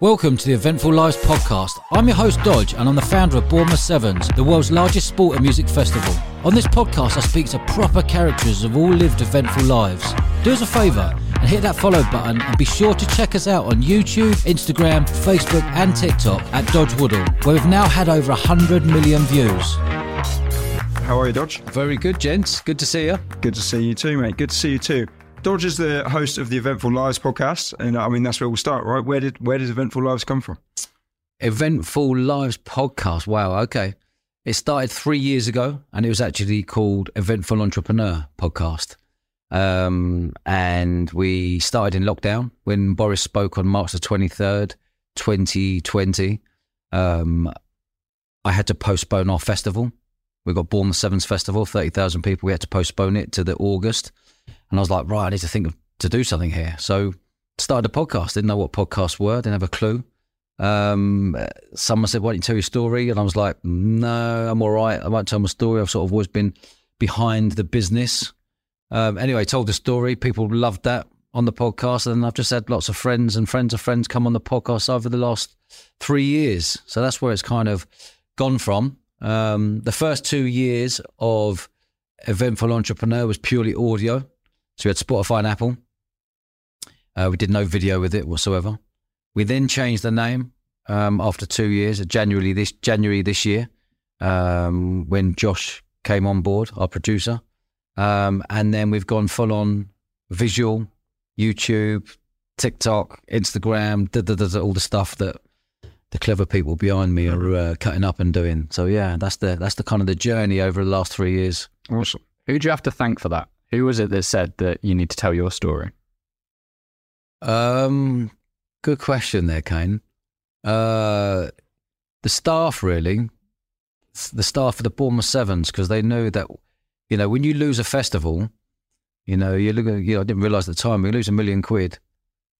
Welcome to the Eventful Lives podcast. I'm your host Dodge and I'm the founder of Bournemouth Sevens, the world's largest sport and music festival. On this podcast I speak to proper characters who've all lived eventful lives. Do us a favour and hit that follow button and be sure to check us out on YouTube, Instagram, Facebook and TikTok at Dodge Woodall, where we've now had over 100 million views. How are you, Dodge? Very good, gents. Good to see you. Good to see you too, mate. Good to see you too. Dodge is the host of the Eventful Lives podcast, and I mean that's where we'll start, right? Where did where does Eventful Lives come from? Eventful Lives podcast. Wow. Okay. It started three years ago, and it was actually called Eventful Entrepreneur Podcast. Um, and we started in lockdown when Boris spoke on March the twenty third, twenty twenty. Um, I had to postpone our festival. We got Bournemouth Sevens Festival, thirty thousand people. We had to postpone it to the August. And I was like, right, I need to think of, to do something here. So started a podcast. Didn't know what podcasts were. Didn't have a clue. Um, someone said, why don't you tell your story? And I was like, no, I'm all right. I won't tell my story. I've sort of always been behind the business. Um, anyway, told the story. People loved that on the podcast. And I've just had lots of friends and friends of friends come on the podcast over the last three years. So that's where it's kind of gone from. Um, the first two years of Eventful Entrepreneur was purely audio. So we had Spotify and Apple. Uh, we did no video with it whatsoever. We then changed the name um, after two years, January this January this year, um, when Josh came on board, our producer, um, and then we've gone full on visual, YouTube, TikTok, Instagram, da, da, da, all the stuff that the clever people behind me are uh, cutting up and doing. So yeah, that's the that's the kind of the journey over the last three years. Awesome. Who do you have to thank for that? Who was it that said that you need to tell your story? Um, good question there, Kane. Uh, the staff really, the staff of the Bournemouth Sevens, because they know that, you know, when you lose a festival, you know, you look at, you know, I didn't realise at the time, you lose a million quid.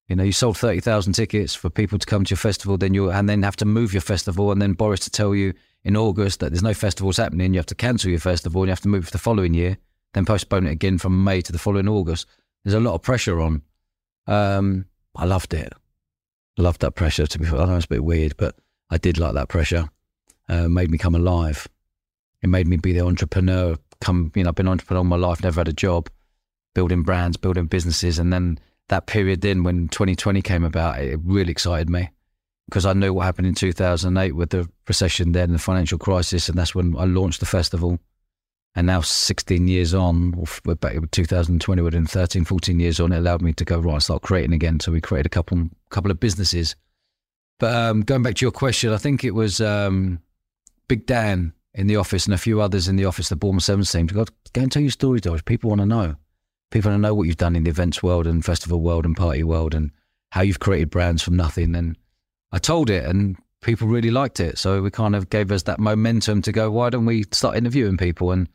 You know, you sold 30,000 tickets for people to come to your festival, then you and then have to move your festival, and then Boris to tell you in August that there's no festivals happening, you have to cancel your festival and you have to move for the following year then postpone it again from May to the following August. There's a lot of pressure on. Um, I loved it. Loved that pressure. To be, I know it's a bit weird, but I did like that pressure. Uh, made me come alive. It made me be the entrepreneur. Come, you know, I've been an entrepreneur all my life, never had a job, building brands, building businesses, and then that period then when 2020 came about, it really excited me because I knew what happened in 2008 with the recession then, the financial crisis, and that's when I launched the festival. And now, 16 years on, we're back in 2020, we're in 13, 14 years on, it allowed me to go, right, and start creating again. So we created a couple, couple of businesses. But um, going back to your question, I think it was um, Big Dan in the office and a few others in the office, the Bournemouth Sevens team, go and tell your story, Dodge. People want to know. People want to know what you've done in the events world and festival world and party world and how you've created brands from nothing. And I told it, and people really liked it. So we kind of gave us that momentum to go, why don't we start interviewing people? And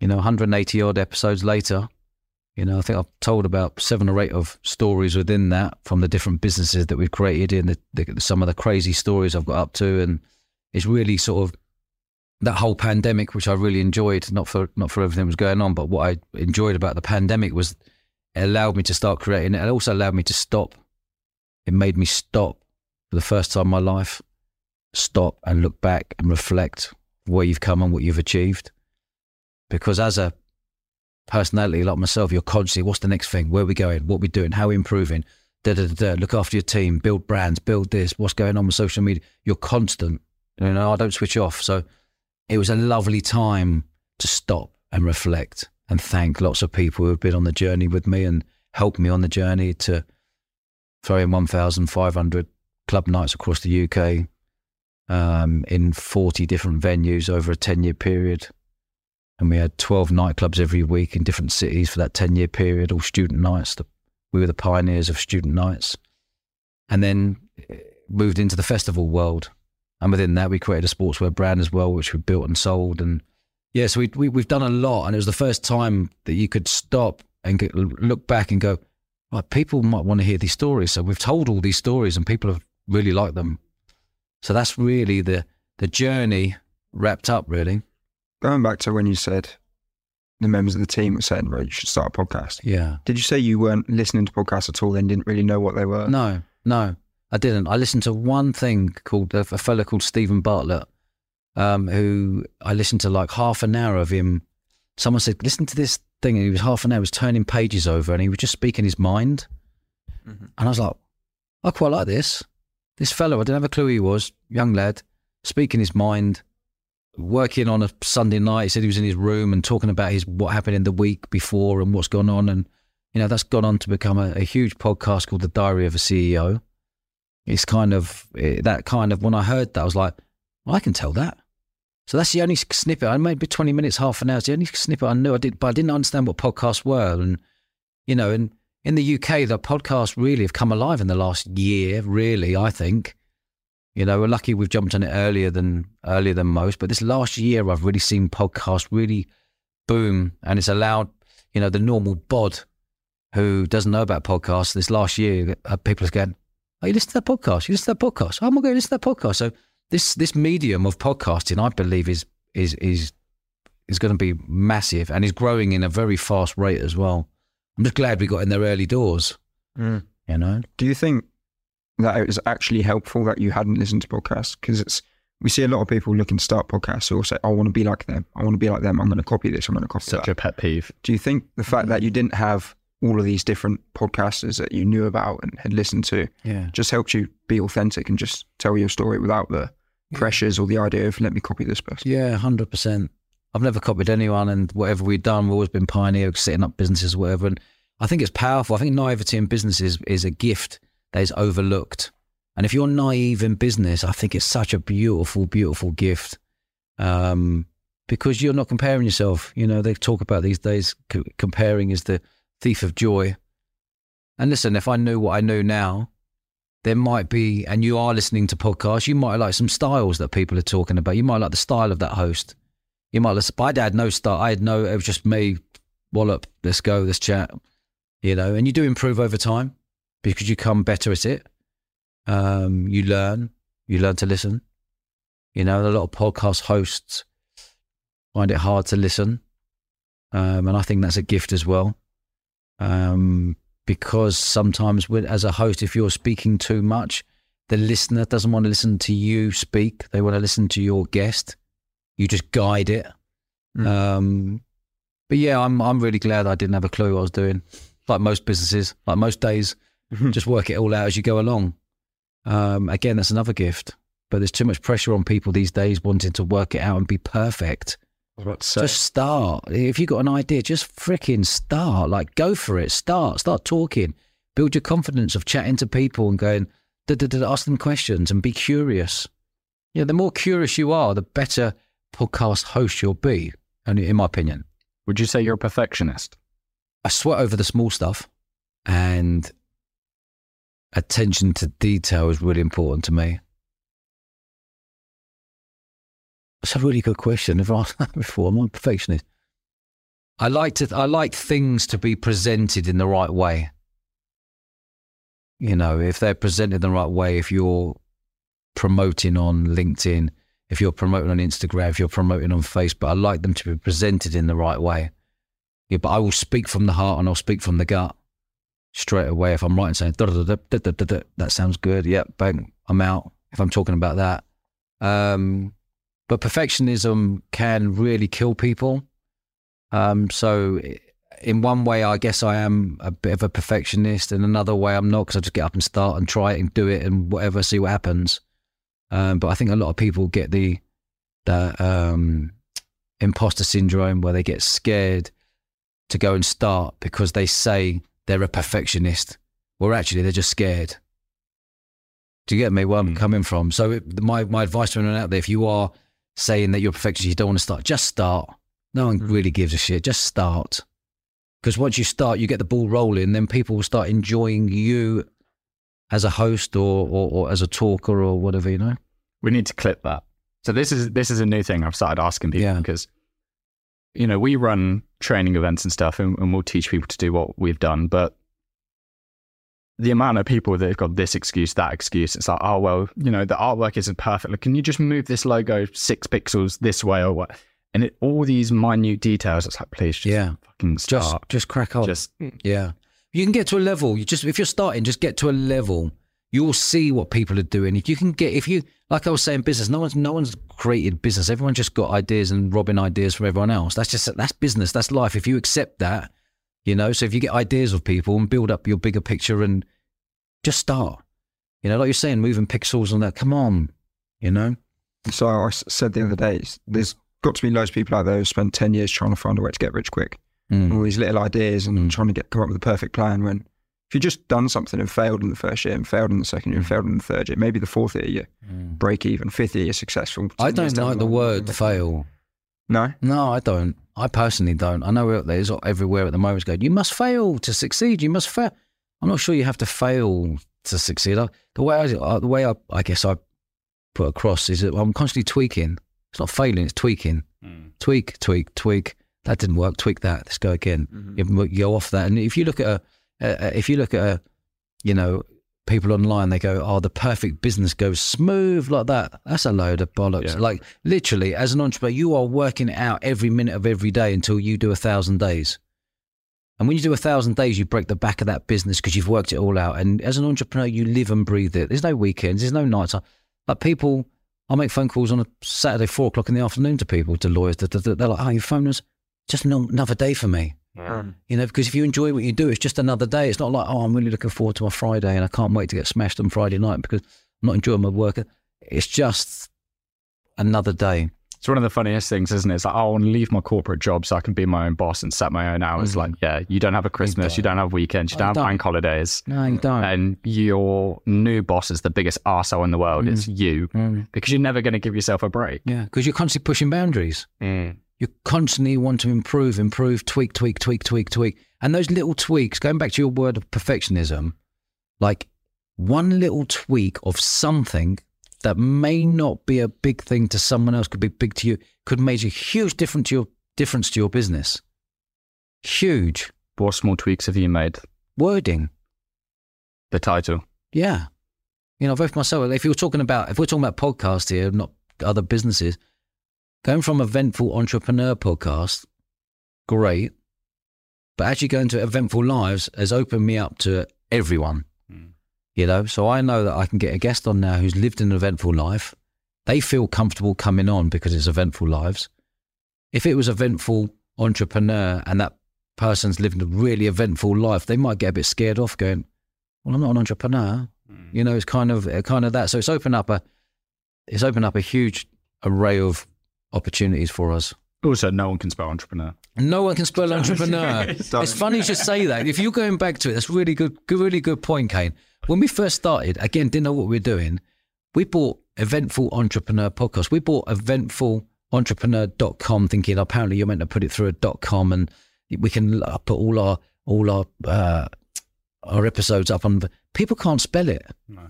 you know, 180 odd episodes later, you know, I think I've told about seven or eight of stories within that from the different businesses that we've created and the, the, some of the crazy stories I've got up to. And it's really sort of that whole pandemic, which I really enjoyed, not for, not for everything that was going on, but what I enjoyed about the pandemic was it allowed me to start creating. It also allowed me to stop. It made me stop for the first time in my life, stop and look back and reflect where you've come and what you've achieved because as a personality like myself, you're constantly, what's the next thing? Where are we going? What are we doing? How are we improving? Da, da, da, da. Look after your team, build brands, build this. What's going on with social media? You're constant. You know, I don't switch off. So it was a lovely time to stop and reflect and thank lots of people who have been on the journey with me and helped me on the journey to throw in 1,500 club nights across the UK um, in 40 different venues over a 10 year period and we had 12 nightclubs every week in different cities for that 10 year period, all student nights. we were the pioneers of student nights. And then eh, moved into the festival world. And within that, we created a sportswear brand as well, which we built and sold. And yeah, so we, we, we've done a lot. And it was the first time that you could stop and get, look back and go, right, people might want to hear these stories. So we've told all these stories and people have really like them. So that's really the, the journey wrapped up, really going back to when you said the members of the team were saying, right, you should start a podcast. Yeah. Did you say you weren't listening to podcasts at all and didn't really know what they were? No, no. I didn't. I listened to one thing called a, a fellow called Steven Bartlett, um, who I listened to like half an hour of him. Someone said, "Listen to this thing," and he was half an hour, was turning pages over, and he was just speaking his mind. Mhm. And I was like, I quite like this. This fellow, I didn't have a clue who he was, young lad, speaking his mind, working on a Sunday night. He said he was in his room and talking about his what happened in the week before and what's gone on. And, you know, that's gone on to become a, a huge podcast called The Diary of a CEO. It's kind of eh, that kind of, when I heard that, I was like, I can tell that. So that's the only snippet. I maybe 20 minutes, half an hour. It's the only snippet I knew. I did, but I didn't understand what podcasts were. And, you know, and in the UK, the podcasts really have come alive in the last year, really, I think. You know, we're lucky we've jumped on it earlier than earlier than most. But this last year, I've really seen podcasts really boom, and it's allowed you know the normal bod who doesn't know about podcasts. This last year, uh, people are going, "Oh, you listen to that podcast? You listen to that podcast? Oh, I'm going to listen to that podcast." So this this medium of podcasting, I believe, is is is is going to be massive and is growing in a very fast rate as well. I'm just glad we got in there early doors. Mm. You know, Do you think that it was actually helpful that you hadn't listened to podcasts? Because it's we see a lot of people looking to start podcasts who will say, "I want to be like them. I want to be like them. I'm going to copy this. I'm going to copy Such that." a pet peeve. Do you think the fact that you didn't have all of these different podcasters that you knew about and had listened to yeah, just helped you be authentic and just tell your story without the pressures or the idea of let me copy this person? yeah, hundred percent. I've never copied anyone, and whatever we've done, we've always been pioneers, setting up businesses, whatever. And I think it's powerful. I think naivety in business is, is a gift that is overlooked. And if you're naive in business, I think it's such a beautiful, beautiful gift. Um, because you're not comparing yourself. You know, they talk about these days c- comparing is the thief of joy. And listen, if I knew what I know now, there might be, and you are listening to podcasts, you might like some styles that people are talking about. You might like the style of that host. You might listen, I had no start. I had no, it was just me, wallop, let's go, let's chat, you know, and you do improve over time because you come better at it. Um, you learn, you learn to listen. You know, a lot of podcast hosts find it hard to listen. Um, and I think that's a gift as well. Um, because sometimes with, as a host, if you're speaking too much, the listener doesn't want to listen to you speak. They want to listen to your guest. You just guide it. Mm. Um, but yeah, I'm I'm really glad I didn't have a clue what I was doing. Like most businesses, like most days, just work it all out as you go along. Um, again, that's another gift. But there's too much pressure on people these days wanting to work it out and be perfect. I was about to say. Just start. If you've got an idea, just freaking start. Like, go for it. Start. Start talking. Build your confidence of chatting to people and going, ask them questions and be curious. Yeah, the more curious you are, the better podcast host you'll be. And in my opinion, Would you say you're a perfectionist? I sweat over the small stuff, and attention to detail is really important to me. It's a really good question. I've asked that before. I'm not a perfectionist. I like to. I like things to be presented in the right way. You know, if they're presented in the right way, if you're promoting on LinkedIn, if you're promoting on Instagram, if you're promoting on Facebook, I like them to be presented in the right way. Yeah, but I will speak from the heart and I'll speak from the gut straight away. If I'm writing saying da, da, da, that sounds good, yep, bang, I'm out. If I'm talking about that, um, but perfectionism can really kill people. Um, so in one way, I guess I am a bit of a perfectionist. In another way, I'm not because I just get up and start and try it and do it and whatever, see what happens. Um, but I think a lot of people get the um, imposter syndrome where they get scared to go and start because they say they're a perfectionist, or actually they're just scared. Do you get me where I'm Mm. coming from? So it, my my advice to anyone out there: if you are saying that you're a perfectionist, you don't want to start, just start. No one Mm. really gives a shit. Just start. Because once you start, you get the ball rolling. Then people will start enjoying you as a host or, or, or as a talker or whatever. You know. We need to clip that. So this is this is a new thing I've started asking people Yeah. because you know we run training events and stuff, and, and we'll teach people to do what we've done, but the amount of people that have got this excuse, that excuse, it's like, oh well, you know, the artwork isn't perfect. Like, can you just move this logo six pixels this way or what? And it, all these minute details. It's like, please, just Yeah. fucking Just just crack on. Just hmm. Yeah. You can get to a level. You just if you're starting, just get to a level. you will see what people are doing. If you can get, if you, like I was saying, business, no one's, no one's created business. Everyone just got ideas and robbing ideas from everyone else. That's just, that's business. That's life. If you accept that, you know, so if you get ideas of people and build up your bigger picture and just start, you know, like you're saying, moving pixels and that, come on, you know? So I said the other day, there's got to be loads of people out there who spent 10 years trying to find a way to get rich quick. Mm. All these little ideas and Mm. trying to get come up with the perfect plan when if you just done something and failed in the first year and failed in the second year and failed in the third year, maybe the fourth year you Mm. break even, fifth year you're successful. I don't down like the word you're- fail. No? No, I don't. I personally don't. I know there's everywhere at the moment going, you must fail to succeed. You must fail. I'm not sure you have to fail to succeed. I, the way I, uh, the way I, I guess I put across is that I'm constantly tweaking. It's not failing, it's tweaking. Tweak, tweak, tweak. That didn't work. Tweak that. Let's go again. Mm-hmm. You, you go off that. And if you look at a, a, if you look at a, you know, people online, they go, "Oh, the perfect business goes smooth like that." That's a load of bollocks. Yeah. Like literally, as an entrepreneur, you are working it out every minute of every day until you do a thousand days. And when you do a thousand days, you break the back of that business because you've worked it all out. And as an entrepreneur, you live and breathe it. There's no weekends. There's no nights. Like people, I make phone calls on a Saturday, four o'clock in the afternoon to people, to lawyers. They're like, "Oh, your phone is just ano- another day for me." You know, because if you enjoy what you do, it's just another day. It's not like, oh, I'm really looking forward to my Friday and I can't wait to get smashed on Friday night because I'm not enjoying my work. It's just another day. It's one of the funniest things, isn't it? It's like, oh, I want to leave my corporate job so I can be my own boss and set my own hours. Mhm. Like, yeah, you don't have a Christmas, you don't. don't have weekends, you don't have don't. bank holidays. No, you don't. And your new boss is the biggest arsehole in the world. It's you Mm. because you're never going to give yourself a break. Yeah, because you're constantly pushing boundaries. You constantly want to improve, improve, tweak, tweak, tweak, tweak, tweak. And those little tweaks, going back to your word of perfectionism, like one little tweak of something that may mm. not be a big thing to someone else, could be big to you, could make a huge difference to your difference to your business. Huge What small tweaks have you made? wording. The title. Yeah. You know, both myself, if you're talking about, if we're talking about podcasts here, not other businesses, going from eventful entrepreneur podcast, great. But actually going to eventful lives has opened me up to everyone. You know, so I know that I can get a guest on now who's lived an eventful life. They feel comfortable coming on because it's eventful lives. If it was eventful entrepreneur and that person's living a really eventful life, they might get a bit scared off going, well, I'm not an entrepreneur. You know, it's kind of uh, kind of that. So it's opened up a it's opened up a huge array of opportunities for us. Also, no one can spell entrepreneur. No one can spell entrepreneur. it's funny you should say that. If you're going back to it, that's really good, good, really good point, Kane. When we first started, again, didn't know what we were doing. We bought Eventful Entrepreneur podcast. We bought eventfulentrepreneur.com thinking apparently you're meant to put it through a dot com and we can put all our all our uh, our episodes up on people can't spell it. No.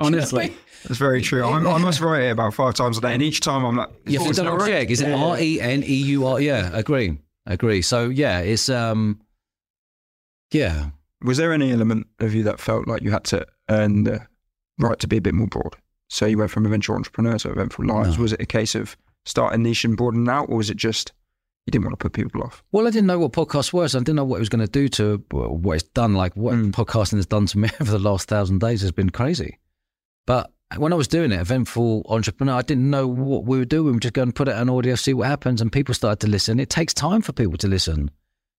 Honestly. That's very true. I'm, I must write it about five times a day, and each time I'm like, You have "Oh, to double check. Is it R E N E U R? Yeah, agree, agree. So yeah, it's um, yeah. Was there any element of you that felt like you had to earn the right to be a bit more broad? So you went from eventful entrepreneur to eventful lives. No. Was it a case of starting niche and broadening out, or was it just you didn't want to put people off? Well, I didn't know what podcast was. I didn't know what it was going to do to what it's done. Like what Mm. podcasting has done to me over the last thousand days has been crazy. But when I was doing it, eventful entrepreneur, I didn't know what we were doing. We were just going to put it on audio, see what happens, and people started to listen. It takes time for people to listen.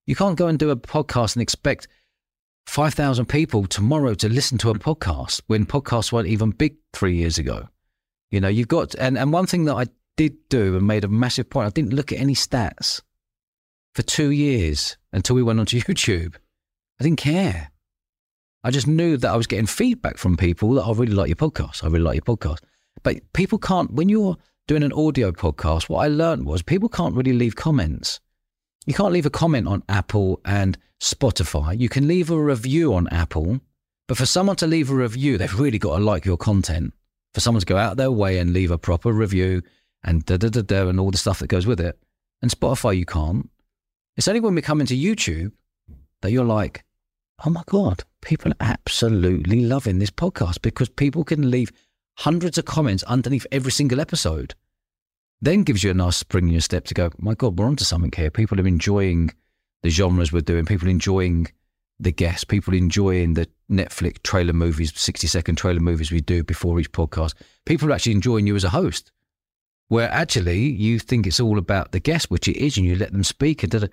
You can't go and do a podcast and expect five thousand people tomorrow to listen to a podcast when podcasts weren't even big three years ago. You know, you've got and, and one thing that I did do and made a massive point, I didn't look at any stats for two years until we went onto YouTube. I didn't care. I just knew that I was getting feedback from people that I really like your podcast. I really like your podcast. But people can't, when you're doing an audio podcast, what I learned was people can't really leave comments. You can't leave a comment on Apple and Spotify. You can leave a review on Apple, but for someone to leave a review, they've really got to like your content. For someone to go out of their way and leave a proper review and da da da da and all the stuff that goes with it. And Spotify, you can't. It's only when we come into YouTube that you're like, oh my God, people are absolutely loving this podcast because people can leave hundreds of comments underneath every single episode. Then gives you a nice spring in your step to go, my God, we're onto something here. People are enjoying the genres we're doing, people enjoying the guests, people enjoying the Netflix trailer movies, 60 second trailer movies we do before each podcast. People are actually enjoying you as a host, where actually you think it's all about the guest, which it is, and you let them speak. And da-da.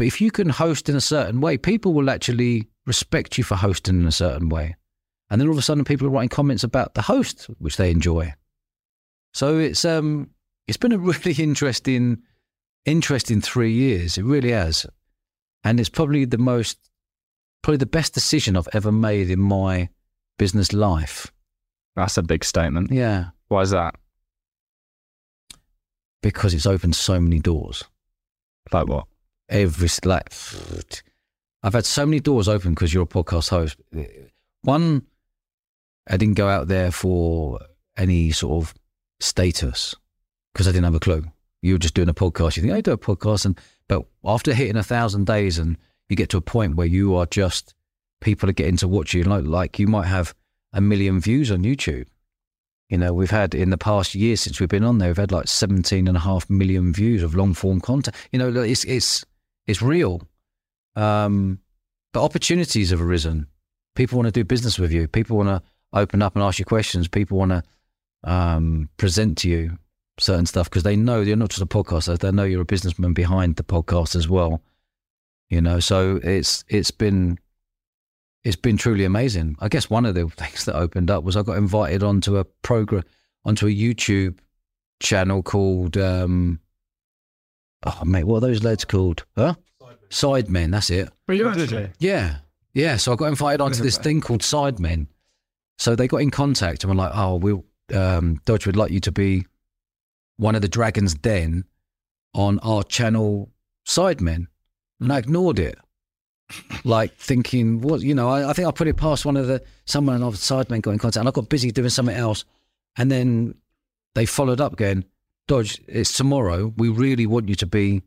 But if you can host in a certain way, people will actually respect you for hosting in a certain way. And then all of a sudden, people are writing comments about the host, which they enjoy. So it's um, it's been a really interesting, interesting three years. It really has, and it's probably the most, probably the best decision I've ever made in my business life. That's a big statement. Yeah, Why is that? because it's opened so many doors. Like what? Every like I've had so many doors open because you're a podcast host. One, I didn't go out there for any sort of status because I didn't have a clue. You were just doing a podcast. You think I do a podcast, and but after hitting a thousand days, and you get to a point where you are just people are getting to watch you. Like like you might have a million views on YouTube. You know, we've had in the past year since we've been on there, we've had like 17 and a half million views of long form content. You know, it's it's it's real. Um, but opportunities have arisen. People want to do business with you. People want to open up and ask you questions. People want to um, present to you certain stuff because they know you're not just a podcaster. They know you're a businessman behind the podcast as well. You know, so it's it's been it's been truly amazing. I guess one of the things that opened up was I got invited onto a program onto a YouTube channel called um, oh mate, what are those lads called? Huh? Sidemen. That's it. Well, you actually. Yeah, yeah. So I got invited onto this thing called Sidemen. So they got in contact and were like, "Oh, we'll um, Dodge would like you to be one of the Dragons Den on our channel, Sidemen," and I ignored it, like thinking, "What? You know?" I, I think I put it past one of the someone of the Sidemen got in contact, and I got busy doing something else, and then they followed up again. Dodge, it's tomorrow. We really want you to be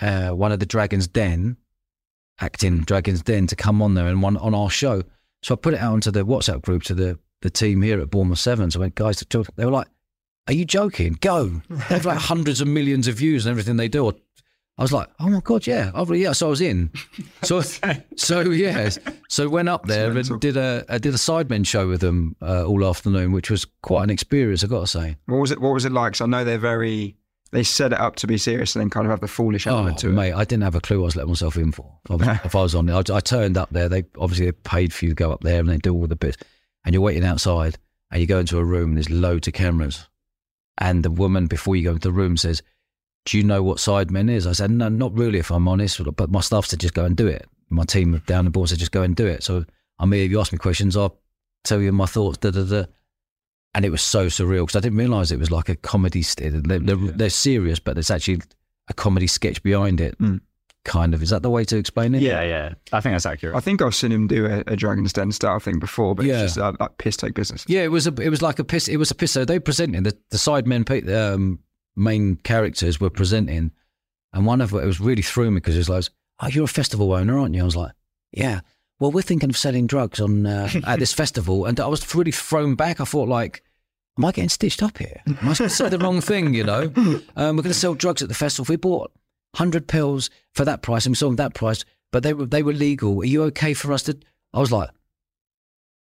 uh, one of the Dragons Den, acting Dragons Den, to come on there and one on our show. So I put it out onto the WhatsApp group to the the team here at Bournemouth Sevens. I went, guys, they were like, "Are you joking? Go!" They have like hundreds of millions of views and everything they do. I was like, "Oh my god, yeah, oh, yeah." So I was in. So so yeah. So went up there and did a I did a sidemen show with them uh, all afternoon, which was quite an experience. I got to say. What was it? What was it like? 'Cause I know they're very. They set it up to be serious and then kind of have the foolish element Oh, to it. mate, I didn't have a clue what I was letting myself in for. If I was, if I was on there, I, I turned up there. They obviously they paid for you to go up there and they do all the bits. And you're waiting outside and you go into a room and there's loads of cameras. And the woman, before you go into the room, says, Do you know what Sidemen is? I said, No, not really, if I'm honest. But my staff said, Just go and do it. My team down the board said, Just go and do it. So I'm here. If you ask me questions, I'll tell you my thoughts. Da, da, da. And it was so surreal because I didn't realize it was like a comedy. St- they're, they're, they're serious, but there's actually a comedy sketch behind it. Mm. Kind of. Is that the way to explain it? Yeah, yeah. I think that's accurate. I think I've seen him do a, a Dragon's Den style thing before, but Yeah. it's just uh, like piss take business. Yeah, it was a. It was like a piss. It was a piss. So they presented the the sidemen pe- um, main characters were presenting, and one of it was really threw me because it was like, "Oh, you're a festival owner, aren't you?" I was like, "Yeah." Well, we're thinking of selling drugs on uh, at this festival, and I was really thrown back. I thought, like, am I getting stitched up here? Am I saying the wrong thing? You know, um, we're going to sell drugs at the festival. If we bought hundred pills for that price, and we sold them that price, but they were they were legal. Are you okay for us to? I was like,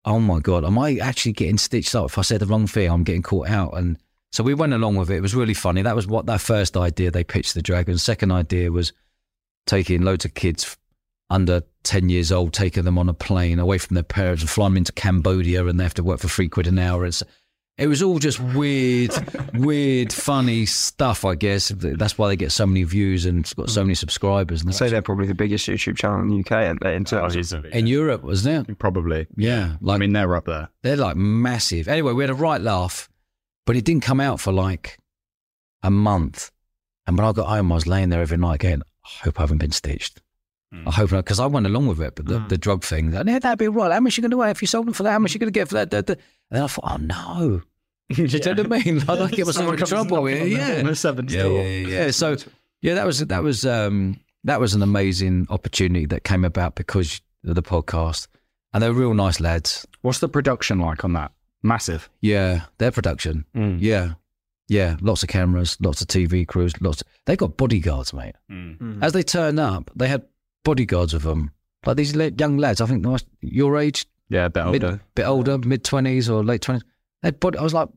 oh my god, am I actually getting stitched up? If I say the wrong thing, I'm getting caught out. And so we went along with it. It was really funny. That was what that first idea they pitched the Dragons. Second idea was taking loads of kids under 10 years old, taking them on a plane away from their parents and flying them into Cambodia and they have to work for three quid an hour. It's, it was all just weird, weird, funny stuff, I guess. That's why they get so many views and it's got so many subscribers. And I'd say they're probably the biggest YouTube channel in the UK and in oh, terms of easily. in Europe, wasn't it? Probably. Yeah. Like, I mean, they're up there. They're like massive. Anyway, we had a right laugh, but it didn't come out for like a month. And when I got home, I was laying there every night going, I hope I haven't been stitched. I hope not, because I went along with it, but the, the drug thing, and yeah, that'd be right. How much you going to if you sold them for that? How much you going to get for that? Da, da. And then I thought, oh no. Do you know what I mean? I don't get myself in trouble here. Yeah. The Yeah, yeah, yeah, yeah. So yeah, that was that was um that was an amazing opportunity that came about because of the podcast, and they're real nice lads. What's the production like on that? Massive. Yeah, their production. Mm. Yeah, yeah. Lots of cameras, lots of TV crews, lots. They got bodyguards, mate. Mm. As they turn up, they had bodyguards with them, like these young lads. I think your age, Yeah, a bit mid, older. bit older, mid twenties or late twenties. They'd body, I was like,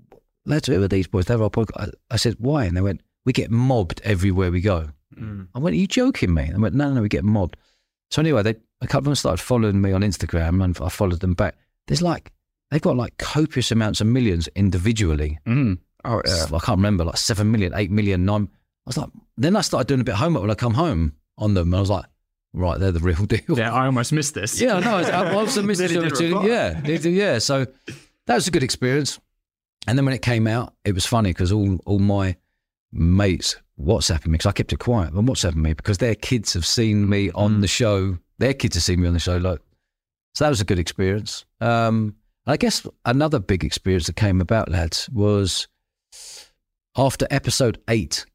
lads, who are these boys? They're our podcast. I, I said, why? And they went, we get mobbed everywhere we go. Mm. I went, are you joking me? I went, no, no, no, we get mobbed. So anyway, they a couple of them started following me on Instagram, and I followed them back. There's like they've got like copious amounts of millions individually. Mm. Oh yeah. I can't remember, like seven million, eight million, nine. I was like, then I started doing a bit of homework when I come home on them. And I was like, right, they're the real deal. Yeah, I almost missed this. Yeah, no, I, I also missed Nearly it. did too. Yeah, yeah. So that was a good experience. And then when it came out, it was funny because all all my mates WhatsApping me because I kept it quiet. And WhatsApping me because their kids have seen me on the show. Their kids have seen me on the show. Like, so that was a good experience. Um, I guess another big experience that came about, lads, was after episode eight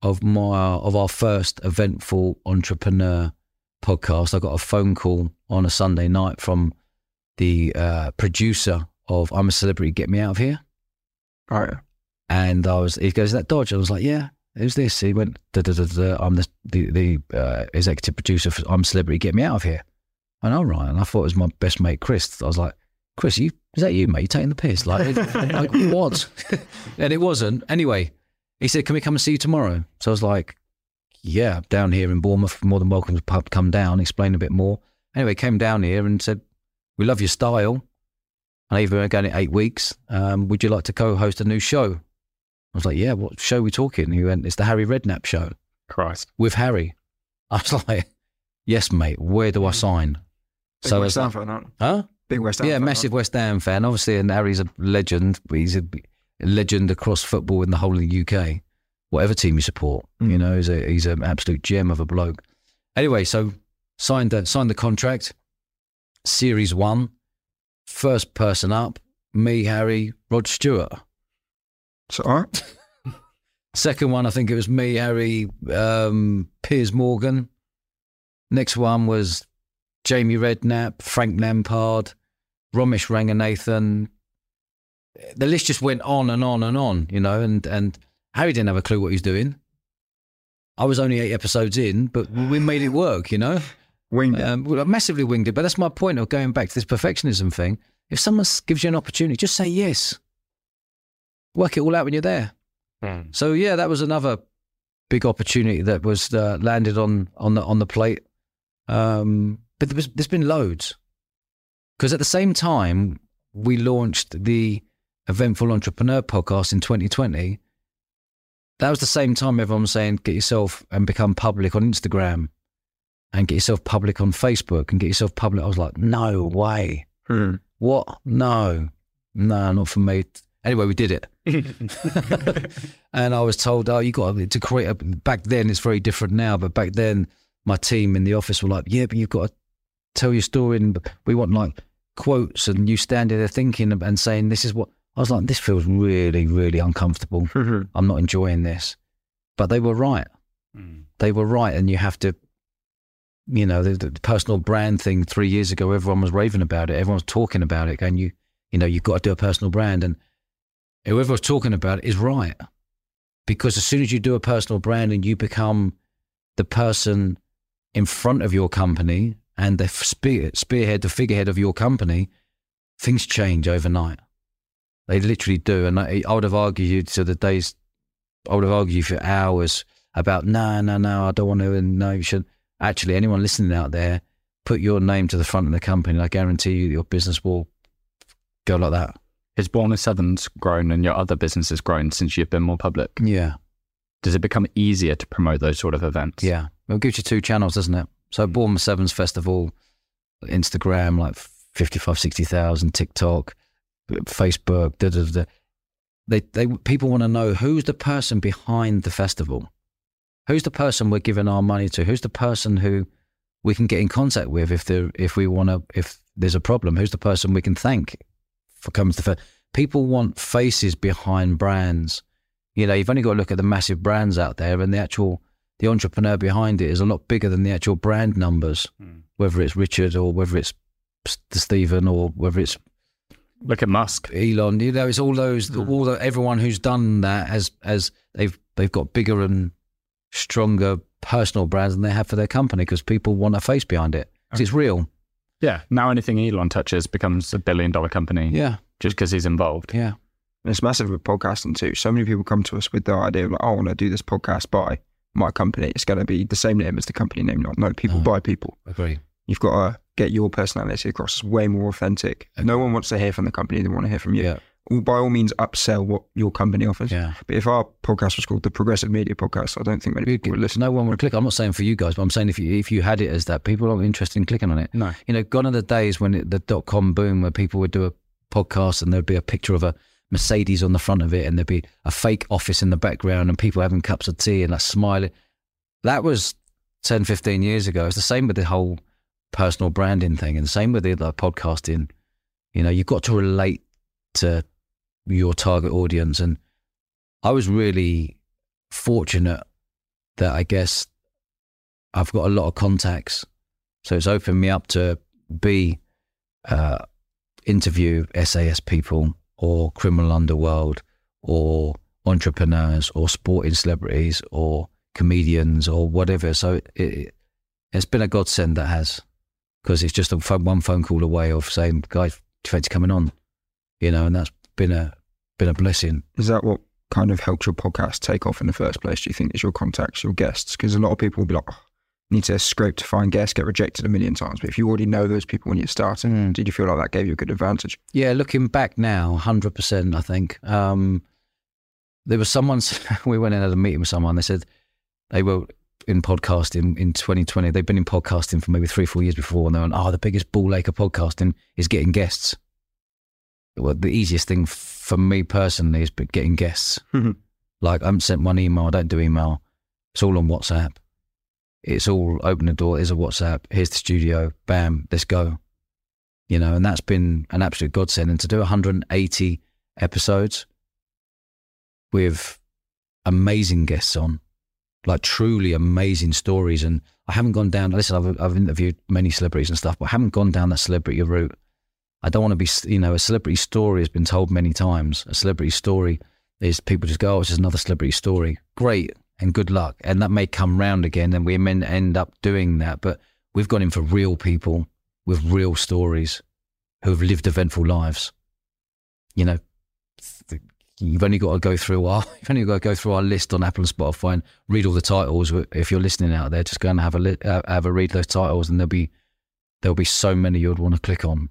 of my of our first eventful entrepreneur podcast. I got a phone call on a Sunday night from the uh, producer of "I'm a Celebrity, Get Me Out of Here," Oh yeah. and I was he goes, "Is that Dodge?" I was like, "Yeah." Who's this? He went, da, da, da, "I'm the the, the uh, executive producer for "I'm a Celebrity, Get Me Out of Here." And all right, and I thought it was my best mate Chris. I was like, "Chris, you is that you, mate? Taking the piss? Like, like what?" and it wasn't. Anyway, he said, "Can we come and see you tomorrow?" So I was like, "Yeah, down here in Bournemouth, more than welcome to pub- come down, explain a bit more." Anyway, came down here and said, "We love your style, and even going in eight weeks. Um, would you like to co-host a new show?" I was like, "Yeah, what show are we talking?" He went, "It's the Harry Redknapp show Christ. with Harry." I was like, "Yes, mate. Where do I sign?" Big so I West was Ham like, "Huh?" Big West Ham. yeah, fan, massive West Ham fan, obviously, and Harry's a legend. He's a legend across football in the whole of the UK. Whatever team you support, you Mm. know, he's a, he's an absolute gem of a bloke. Anyway, so signed the signed the contract. Series one, first person up, me, Harry, Rod Stewart. So all right. Second one, I think it was me, Harry, um, Piers Morgan. Next one was Jamie Redknapp, Frank Lampard, Romesh Ranganathan. The list just went on and on and on, you know, and, and Harry didn't have a clue what he was doing. I was only eight episodes in, but we made it work, you know. Winged it. Um, massively winged it, but that's my point of going back to this perfectionism thing. If someone gives you an opportunity, just say yes. Work it all out when you're there. So yeah, that was another big opportunity that was uh, landed on on the on the plate. Um, but there was, there's been loads because at the same time we launched the Eventful Entrepreneur podcast in 2020. That was the same time everyone was saying get yourself and become public on Instagram and get yourself public on Facebook and get yourself public. I was like, no way. Hmm. What? No, no, not for me. Anyway, we did it. and I was told, oh, you got to create a. Back then, it's very different now, but back then, my team in the office were like, yeah, but you've got to tell your story, and we want like quotes, and you standing there thinking and saying, this is what. I was like, this feels really, really uncomfortable. Hmm. I'm not enjoying this. But they were right. They were right, and you have to. You know, the, the personal brand thing three years ago, everyone was raving about it. Everyone was talking about it, and you, you know, you've got to do a personal brand. And whoever was talking about it is right. Because as soon as you do a personal brand and you become the person in front of your company and the spear, spearhead, the figurehead of your company, things change overnight. They literally do. And I, I would have argued to the days, I would have argued for hours about, no, no, no, I don't want to, and no, you should. Actually, anyone listening out there, put your name to the front of the company. and I guarantee you your business will go like that. Has Bournemouth Sevens grown and your other business has grown since you've been more public? Yeah. Does it become easier to promote those sort of events? Yeah. It gives you two channels, doesn't it? So Bournemouth Sevens Festival, Instagram, like 55, 60,000, TikTok, Facebook, da, da, da. They, they, people want to know who's the person behind the festival? Who's the person we're giving our money to? Who's the person who we can get in contact with if there, if we want to, if there's a problem? Who's the person we can thank for coming to the festival? People want faces behind brands. You know, you've only got to look at the massive brands out there and the actual, the entrepreneur behind it is a lot bigger than the actual brand numbers, Mm. whether it's Richard or whether it's S- Steven or whether it's Look at Musk. Elon. You know, it's all those, Mm. all the, everyone who's done that has as they've they've got bigger and stronger personal brands than they have for their company because people want a face behind it 'Cause it's real. Yeah. Now anything Elon touches becomes a billion dollar company Yeah, just because he's involved. yeah, And it's massive with podcasting too. So many people come to us with the idea of like, "Oh, I want to do this podcast by my company. It's going to be the same name as the company name. Not no people Oh. by people. agree. You've got to get your personality across. It's way more authentic. No one wants to hear from the company. They want to hear from you. Yeah, by all means, upsell what your company offers. yeah. But if our podcast was called the Progressive Media Podcast, I don't think many people would listen. No one would click. I'm not saying for you guys, but I'm saying if you if you had it as that, people aren't interested in clicking on it. No. You know, gone are the days when it, the dot com boom, where people would do a podcast and there'd be a picture of a Mercedes on the front of it, and there'd be a fake office in the background, and people having cups of tea and like smiling. That was 10, 15 years ago. It's the same with the whole personal branding thing, and the same with the, the podcasting. You know, you've got to relate to your target audience, and I was really fortunate that I guess I've got a lot of contacts. So it's opened me up to be uh, interview SAS people or criminal underworld or entrepreneurs or sporting celebrities or comedians or whatever. So it, it's been a godsend that has because it's just a phone, one phone call away of saying, "Guys, fancy coming on?" You know, and that's been a been a blessing. Is that what kind of helped your podcast take off in the first place? Do you think is your contacts, your guests? Because a lot of people will be like, oh, need to scrape to find guests, get rejected a million times. But if you already know those people when you're starting, Mm. did you feel like that gave you a good advantage? Yeah, looking back now, hundred percent. I think um, there was someone. We went in at a meeting with someone. They said they were in podcasting in 2020. They've been in podcasting for maybe three, four years before, and they went, "Oh, the biggest ball ache of podcasting is getting guests." Well, the easiest thing for me personally is getting guests. Like I haven't sent one email. I don't do email. It's all on WhatsApp. It's all open the door. Here's a WhatsApp. Here's the studio. Bam, let's go you know, and that's been an absolute godsend. And to do 180 episodes with amazing guests on, like truly amazing stories. And I haven't gone down, listen, I've, I've interviewed many celebrities and stuff, but I haven't gone down that celebrity route. I don't want to be, you know, a celebrity story has been told many times. A celebrity story is people just go, oh, it's just another celebrity story. Great and good luck. And that may come round again and we may end up doing that. But we've gone in for real people with real stories who have lived eventful lives. You know, you've only got to go through our you've only got to go through our list on Apple and Spotify and read all the titles. If you're listening out there, just go and have a li- uh, have a read those titles, and there'll be there'll be so many you'd want to click on.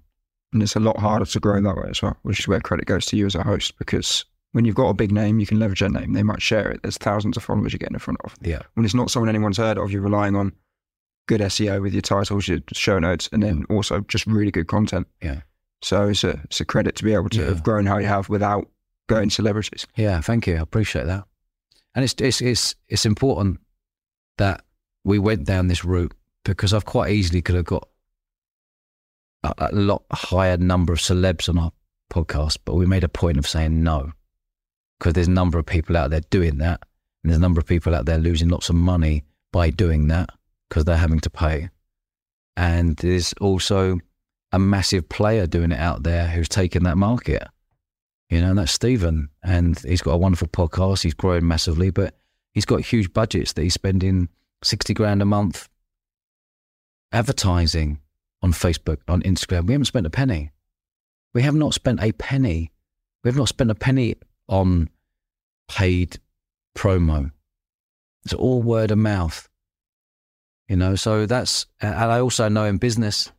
And it's a lot harder to grow that way as well, which is where credit goes to you as a host because when you've got a big name, you can leverage that name. They might share it. There's thousands of followers you're getting in front of. Yeah, When it's not someone anyone's heard of, you're relying on good SEO with your titles, your show notes, and then mm. also just really good content. Yeah. So it's a, it's a credit to be able to Yeah. have grown how you have without going celebrities. yeah. Thank you. I appreciate that. And it's it's it's it's important that we went down this route because I've quite easily could have got a, a lot higher number of celebs on our podcast, but we made a point of saying no because there's a number of people out there doing that, and there's a number of people out there losing lots of money by doing that because they're having to pay, and there's also a massive player doing it out there who's taken that market. You know, and that's Steven, and he's got a wonderful podcast. He's growing massively, but he's got huge budgets that he's spending sixty grand a month advertising on Facebook, on Instagram. We haven't spent a penny. We have not spent a penny. We have not spent a penny on paid promo. It's all word of mouth. You know, so that's, and I also know in business,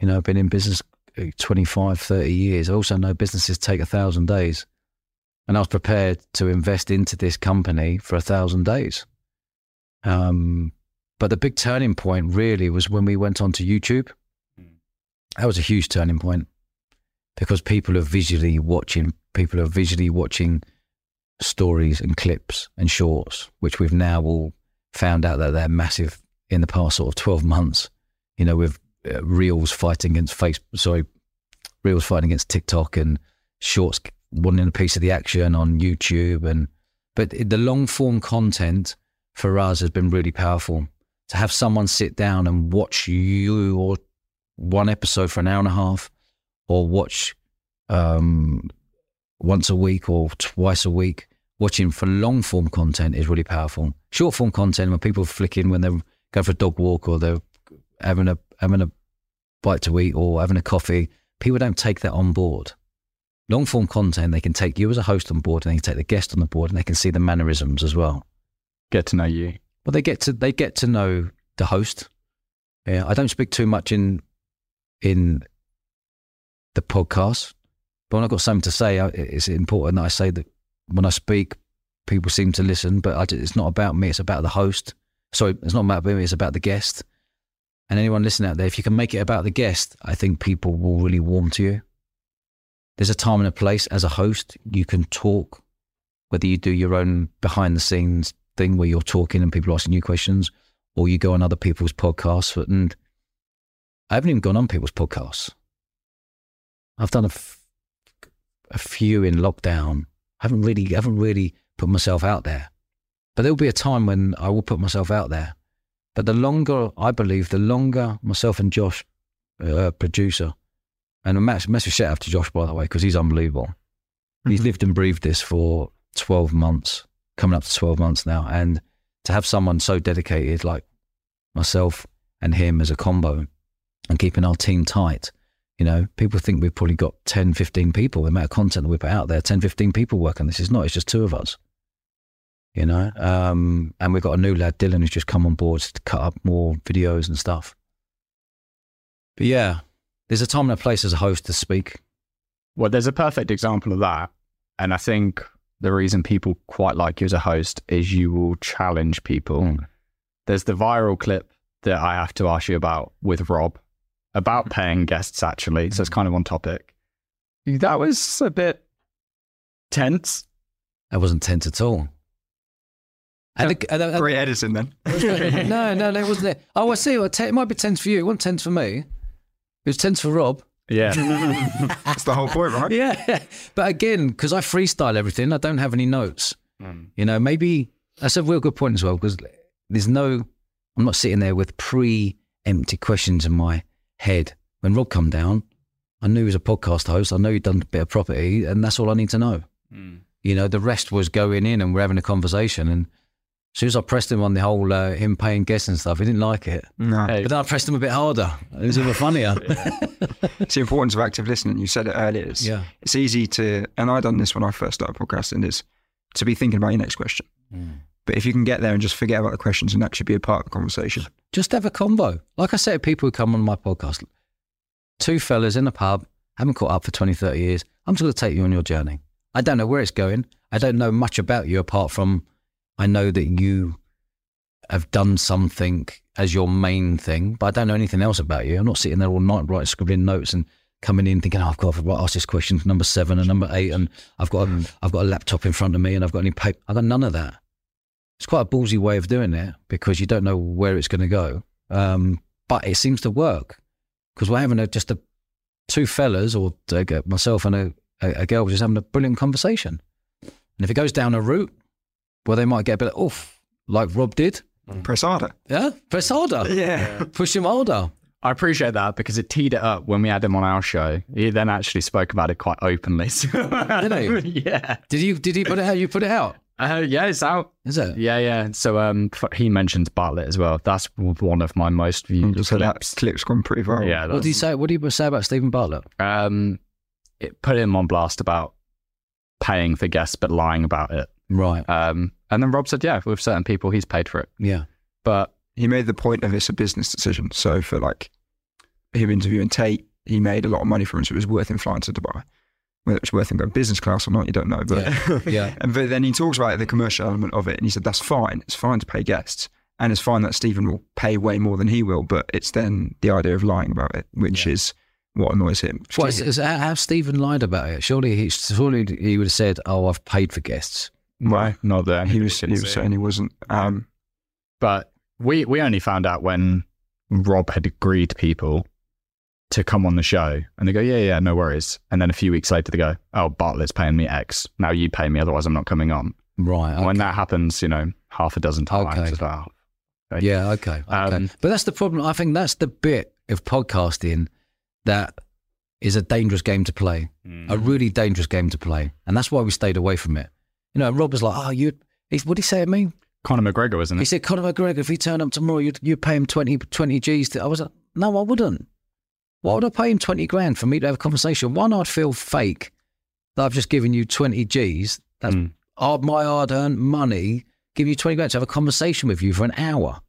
you know, I've been in business uh, 25, 30 years. I also know businesses take a thousand days. And I was prepared to invest into this company for a thousand days. Um, but the big turning point really was when we went onto YouTube. That was a huge turning point because people are visually watching, people are visually watching stories and clips and shorts, which we've now all found out that they're massive in the past sort of 12 months, you know, with uh, Reels fighting against Facebook, sorry, Reels fighting against TikTok and shorts wanting a piece of the action on YouTube. And, but the long form content for us has been really powerful to have someone sit down and watch you or one episode for an hour and a half or watch um, once a week or twice a week. Watching for long form content is really powerful. Short form content, when people flick in when they're going for a dog walk or they're having a having a bite to eat or having a coffee, people don't take that on board. Long form content, they can take you as a host on board, and they can take the guest on the board, and they can see the mannerisms as well. Get to know you. But they get to they get to know the host. Yeah, I don't speak too much in in the podcast, but when I've got something to say, it's important that I say that when I speak, people seem to listen. But I, it's not about me; it's about the host. Sorry, it's not about me; it's about the guest. And anyone listening out there, if you can make it about the guest, I think people will really warm to you. There's a time and a place as a host. You can talk, whether you do your own behind the scenes thing where you're talking and people are asking you questions, or you go on other people's podcasts. And I haven't even gone on people's podcasts. I've done a, a few in lockdown. I haven't really, haven't really put myself out there. But there'll be a time when I will put myself out there. But the longer, I believe, the longer myself and Josh, uh, producer, and a massive, shout out to Josh, by the way, because he's unbelievable. He's lived and breathed this for 12 months, coming up to 12 months now. And to have someone so dedicated like myself and him as a combo and keeping our team tight, you know, people think we've probably got 10, 15 people, the amount of content that we put out there, 10, 15 people work on this. It's not, it's just two of us, you know. Um, and we've got a new lad, Dylan, who's just come on board to cut up more videos and stuff. But yeah, there's a time and a place as a host to speak. Well, there's a perfect example of that. And I think the reason people quite like you as a host is you will challenge people. Mm. There's the viral clip that I have to ask you about with Rob about mm-hmm. paying guests, actually. So it's mm-hmm. kind of on topic. That was a bit tense. That wasn't tense at all. And the, and the- Great editing then. no, no, no, it wasn't it. Oh, I see. It might be tense for you. It wasn't tense for me. It was tense for Rob. Yeah. That's the whole point, right? Yeah. But again, because I freestyle everything, I don't have any notes. Mm. You know, maybe that's a real good point as well, because there's no, I'm not sitting there with pre empty questions in my head. When Rob come down, I knew he was a podcast host. I know he'd done a bit of property, and that's all I need to know. You know, the rest was going in and we're having a conversation. And as soon as I pressed him on the whole uh, him paying guests and stuff, he didn't like it. No. Hey, But then I pressed him a bit harder. It was even funnier. It's the importance of active listening. You said it earlier. It's, yeah. it's easy to, and I done this when I first started podcasting, is to be thinking about your next question. But if you can get there and just forget about the questions and actually be a part of the conversation, Just have a combo. Like I say people who come on my podcast, two fellas in a pub, haven't caught up for 20, 30 years. I'm just going to take you on your journey. I don't know where it's going. I don't know much about you apart from I know that you have done something as your main thing, but I don't know anything else about you. I'm not sitting there all night writing, scribbling notes and coming in thinking, oh, I've got to ask this question number seven and number eight, and I've got a, I've got a laptop in front of me and I've got any paper. I've got none of that. It's quite a ballsy way of doing it because you don't know where it's going to go. Um, but it seems to work because we're having a, just a two fellas or uh, myself and a, a, a girl just having a brilliant conversation. And if it goes down a route where they might get a bit like, oof, like Rob did, press harder. yeah, press harder, Yeah. push him harder. I appreciate that because it teed it up when we had him on our show. He then actually spoke about it quite openly. So- Did yeah. Did you did he put it out? You put it out? Uh, yeah, it's out. Is it? Yeah, yeah. So um, he mentions Bartlett as well. That's one of my most viewed So that clips. clip's gone pretty viral. Yeah, What did he say? What do you say about Steven Bartlett? um, it put him on blast about paying for guests but lying about it. Right. Um, and then Rob said, yeah, with certain people, he's paid for it. Yeah. But He made the point of it's a business decision. So for like him interviewing Tate, he made a lot of money from it. So it was worth him flying to Dubai. Whether it's worth him going business class or not, you don't know. But Yeah. Yeah. and but then he talks about the commercial element of it, and he said that's fine. It's fine to pay guests, and it's fine that Steven will pay way more than he will. But it's then the idea of lying about it, which Yeah. is what annoys him. What is, is, how how Steven lied about it? Surely he surely he would have said, "Oh, I've paid for guests." no, not there. he was he was saying he wasn't. Um, But we we only found out when Rob had agreed people to come on the show, and they go, yeah, yeah, no worries. And then a few weeks later, they go, oh, Bartlett's paying me X. Now you pay me, otherwise I'm not coming on. Right. And when that happens, you know, half a dozen times, Okay. it's like, oh, Yeah, okay. okay. Um, but that's the problem. I think that's the bit of podcasting that is a dangerous game to play, mm. a really dangerous game to play. And that's why we stayed away from it. You know, Rob was like, oh, you, he's, what did he say to me? Conor McGregor, isn't it? He it? said, Conor McGregor, if he turned up tomorrow, you'd, you'd pay him 20, 20 G's. To, I was like, no, I wouldn't. Why would I pay him 20 grand for me to have a conversation? One, I'd feel fake that I've just given you 20 G's. That's Mm. my hard earned money. Give you 20 grand to have a conversation with you for an hour.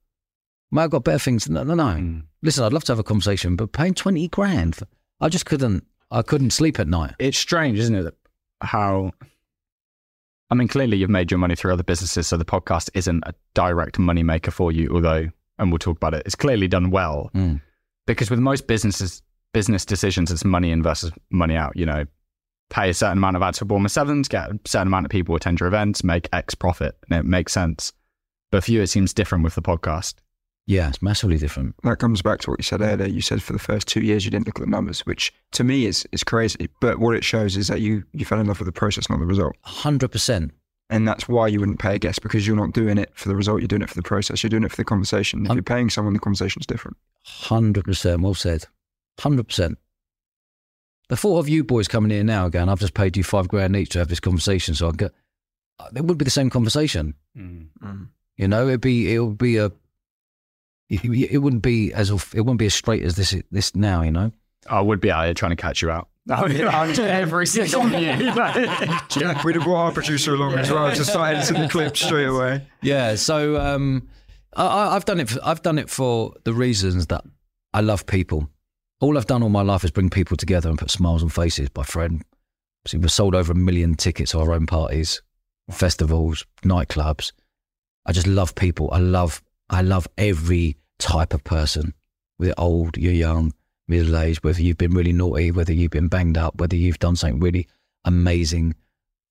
May I've got better things. No, no, no. Mm. Listen, I'd love to have a conversation, but paying 20 grand, for, I just couldn't, I couldn't sleep at night. It's strange, isn't it? that How, I mean, clearly you've made your money through other businesses, so the podcast isn't a direct money maker for you, although, and we'll talk about it, it's clearly done well. Mm. Because with most businesses business decisions it's money in versus money out you know pay a certain amount of ads for Bournemouth Sevens get a certain amount of people attend your events make X profit and it makes sense but for you it seems different with the podcast Yeah, it's massively different. That comes back to what you said earlier. You said for the first two years you didn't look at the numbers, which to me is is crazy. But what it shows is that you you fell in love with the process, not the result. 100%. And that's why you wouldn't pay a guest because you're not doing it for the result. You're doing it for the process. You're doing it for the conversation. If you're paying someone, the conversation's different. Hundred percent, well said. Hundred percent. The thought of you boys coming here now again, I've just paid you five grand each to have this conversation, so I get uh, it would be the same conversation. Mm. Mm. You know, it'd be it would be a it, it wouldn't be as it wouldn't be as straight as this this now. You know, I would be out here trying to catch you out every single year We'd have brought our producer along as well to start editing the clip straight away. yeah. So um, I, I, I've done it. For, I've done it for the reasons that I love people. All I've done all my life is bring people together and put smiles on faces. My friend, so we've sold over a million tickets to our own parties, festivals, nightclubs. I just love people. I love. I love every type of person. Whether you're old, you're young, middle aged, whether you've been really naughty, whether you've been banged up, whether you've done something really amazing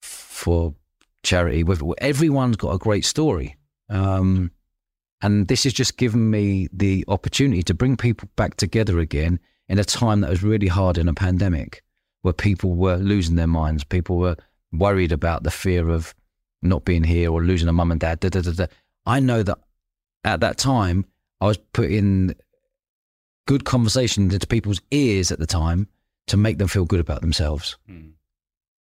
for charity. Everyone's got a great story. Um, and this has just given me the opportunity to bring people back together again in a time that was really hard in a pandemic, where people were losing their minds. People were worried about the fear of not being here or losing a mum and dad. Da, da, da, da. I know that at that time, I was putting good conversations into people's ears at the time to make them feel good about themselves.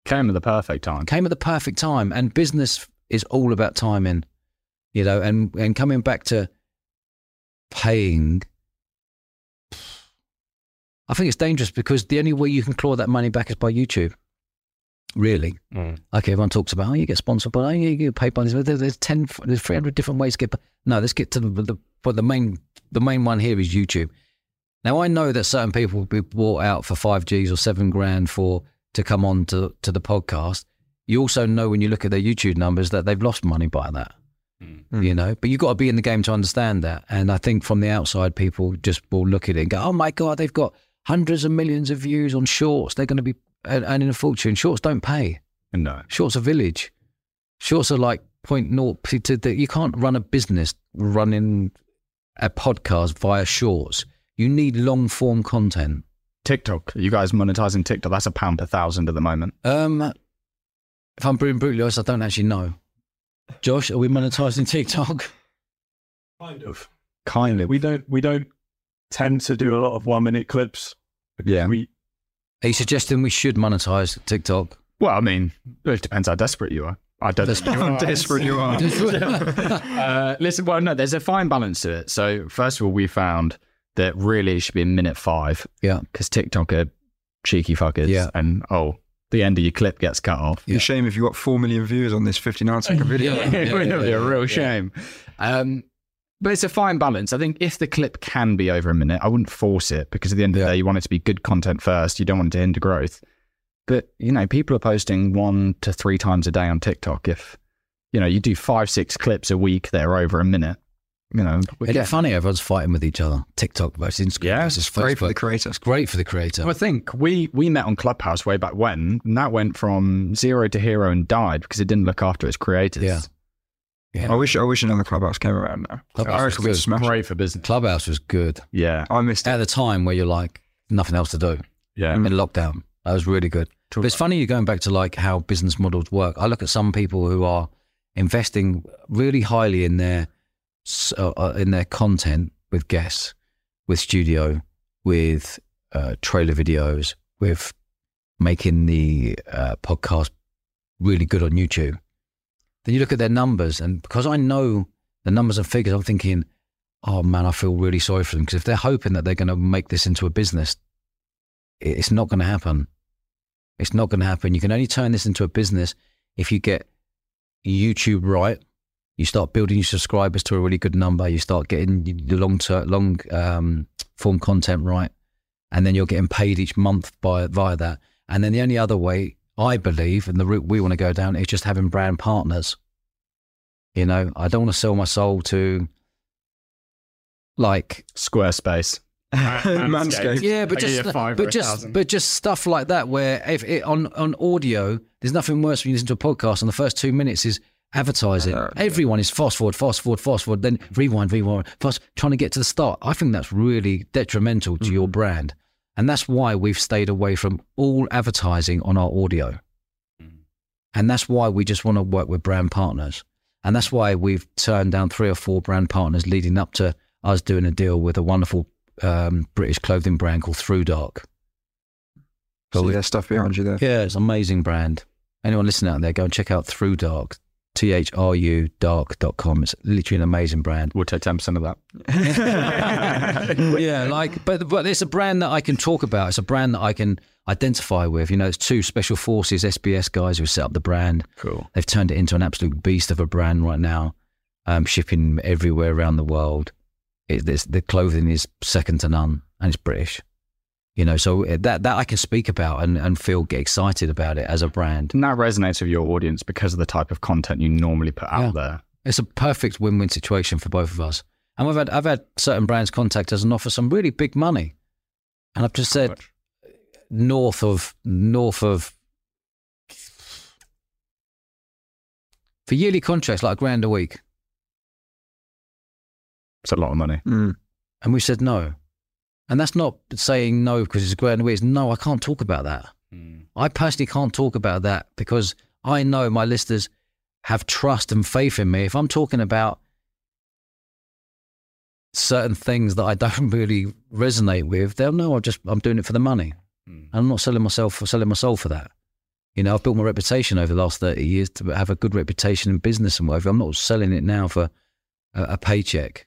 came at the perfect time Came at the perfect time, and business is all about timing, you know. And and coming back to paying, I think it's dangerous because the only way you can claw that money back is by YouTube. Really, Mm. okay. Everyone talks about oh, you get sponsored, but oh, you get paid by this. There- There's ten, there's three hundred different ways to get. No, let's get to the, the but the main the main one here is YouTube. Now I know that certain people will be bought out for five Gs or seven grand for to come on to to the podcast. You also know when you look at their YouTube numbers that they've lost money by that. Mm. You know, but you've got to be in the game to understand that. And I think from the outside, people just will look at it and go, "Oh my god, they've got hundreds of millions of views on shorts. They're going to be earn- earning a fortune. Shorts don't pay. no Shorts are village. Shorts are like point naught. To the, you can't run a business running a podcast via shorts. You need long form content. TikTok you guys monetizing TikTok that's a pound per thousand at the moment Um, if I'm being brutally honest, I don't actually know. Josh, are we monetizing TikTok? Kind of. kind of We don't we don't tend to do a lot of one minute clips. Yeah. We Are you suggesting we should monetize TikTok? well I mean it depends how desperate you are I don't know. How desperate you are. uh, listen, well, no, there's a fine balance to it. So, first of all, we found that really should be a minute five Yeah. because TikTok are cheeky fuckers. Yeah. And, oh, the end of your clip gets cut off. It's a shame if you got 4 million views on this 59 second video. Yeah. it would be a real yeah. shame. Um, but it's a fine balance. I think if the clip can be over a minute, I wouldn't force it because at the end of Yeah. the day, you want it to be good content first. You don't want it to hinder growth. But, you know, people are posting one to three times a day on TikTok. If, you know, you do five, six clips a week they're over a minute, you know, we're Isn't it funny? Everyone's fighting with each other. TikTok versus Instagram Yeah, versus Great for the Facebook. creator. It's great for the creator. Well, I think we we met on Clubhouse way back when, and that went from zero to hero and died because it didn't look after its creators. Yeah. Yeah. I wish I wish another clubhouse came around now. Clubhouse I was reckon we'd smash it. great for business. Clubhouse was good. Yeah, I missed it. At the time where you're like, nothing else to do yeah. in lockdown. That was really good. But it's funny you're going back to like how business models work. I look at some people who are investing really highly in their uh, uh, in their content with guests, with studio, with uh, trailer videos, with making the uh, podcast really good on YouTube. Then you look at their numbers, and because I know the numbers and figures, I'm thinking, oh man, I feel really sorry for them because if they're hoping that they're going to make this into a business, it's not going to happen. It's not going to happen. You can only turn this into a business if you get YouTube right. You start building your subscribers to a really good number. You start getting the long term, long um, form content right, and then you're getting paid each month by via that. And then the only other way, I believe, and the route we want to go down is just having brand partners. You know, I don't want to sell my soul to like Squarespace. Manscaped. yeah, but I give you just a five or but just but just stuff like that where if it, on on audio, there's nothing worse when you listen to a podcast and the first two minutes is advertising. Yeah. Everyone is fast forward, fast forward, fast forward, then rewind, rewind, fast trying to get to the start. I think that's really detrimental to Mm-hmm. your brand, and that's why we've stayed away from all advertising on our audio, Mm-hmm. and that's why we just want to work with brand partners, and that's why we've turned down three or four brand partners leading up to us doing a deal with a wonderful um, British clothing brand called Thrudark. See their stuff behind you there. Yeah, it's an amazing brand. Anyone listening out there, go and check out Thrudark, T H R U dark.com. It's literally an amazing brand. We'll take 10% of that. yeah, like, but but it's a brand that I can talk about. It's a brand that I can identify with. You know, it's two special forces SBS guys who set up the brand. Cool. They've turned it into an absolute beast of a brand right now, um, shipping everywhere around the world. It, the clothing is second to none, and it's British. You know, so that that I can speak about and, and feel get excited about it as a brand. And that resonates with your audience because of the type of content you normally put out Yeah. there. It's a perfect win-win situation for both of us. And we've had I've had certain brands contact us and offer some really big money, and I've just said north of north of for yearly contracts like a grand a week, It's a lot of money. Mm. and we said no. And that's not saying no because it's a grand a. It's no, I can't talk about that. Hmm. I personally can't talk about that because I know my listeners have trust and faith in me. If I'm talking about certain things that I don't really resonate with, they'll know I'm just I'm doing it for the money. Hmm. I'm not selling myself or selling my soul for that. You know, I've built my reputation over the last 30 years to have a good reputation in business and whatever. I'm not selling it now for a, a paycheck.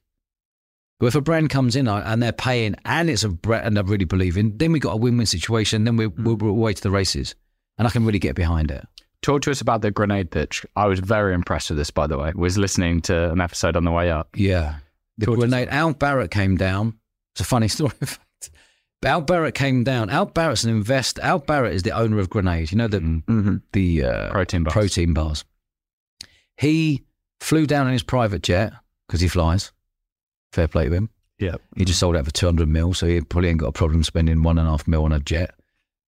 But if a brand comes in uh, and they're paying and it's a brand and I really believe in, then we've got a win-win situation. Then we're, we're, we're away to the races and I can really get behind it. Talk to us about the grenade pitch. I was very impressed with this, by the way. Was listening to an episode on the way up. Yeah. The Talk grenade, Al Barratt came down. It's a funny story, in fact. But Al Barratt came down. Al Barratt's an investor. Al Barratt is the owner of Grenade. You know, the, Mm. hmm the uh, Protein bars. protein bars. He flew down in his private jet because he flies. Fair play to him. Yeah. He just sold out for 200 mil, so he probably ain't got a problem spending one and a half mil on a jet.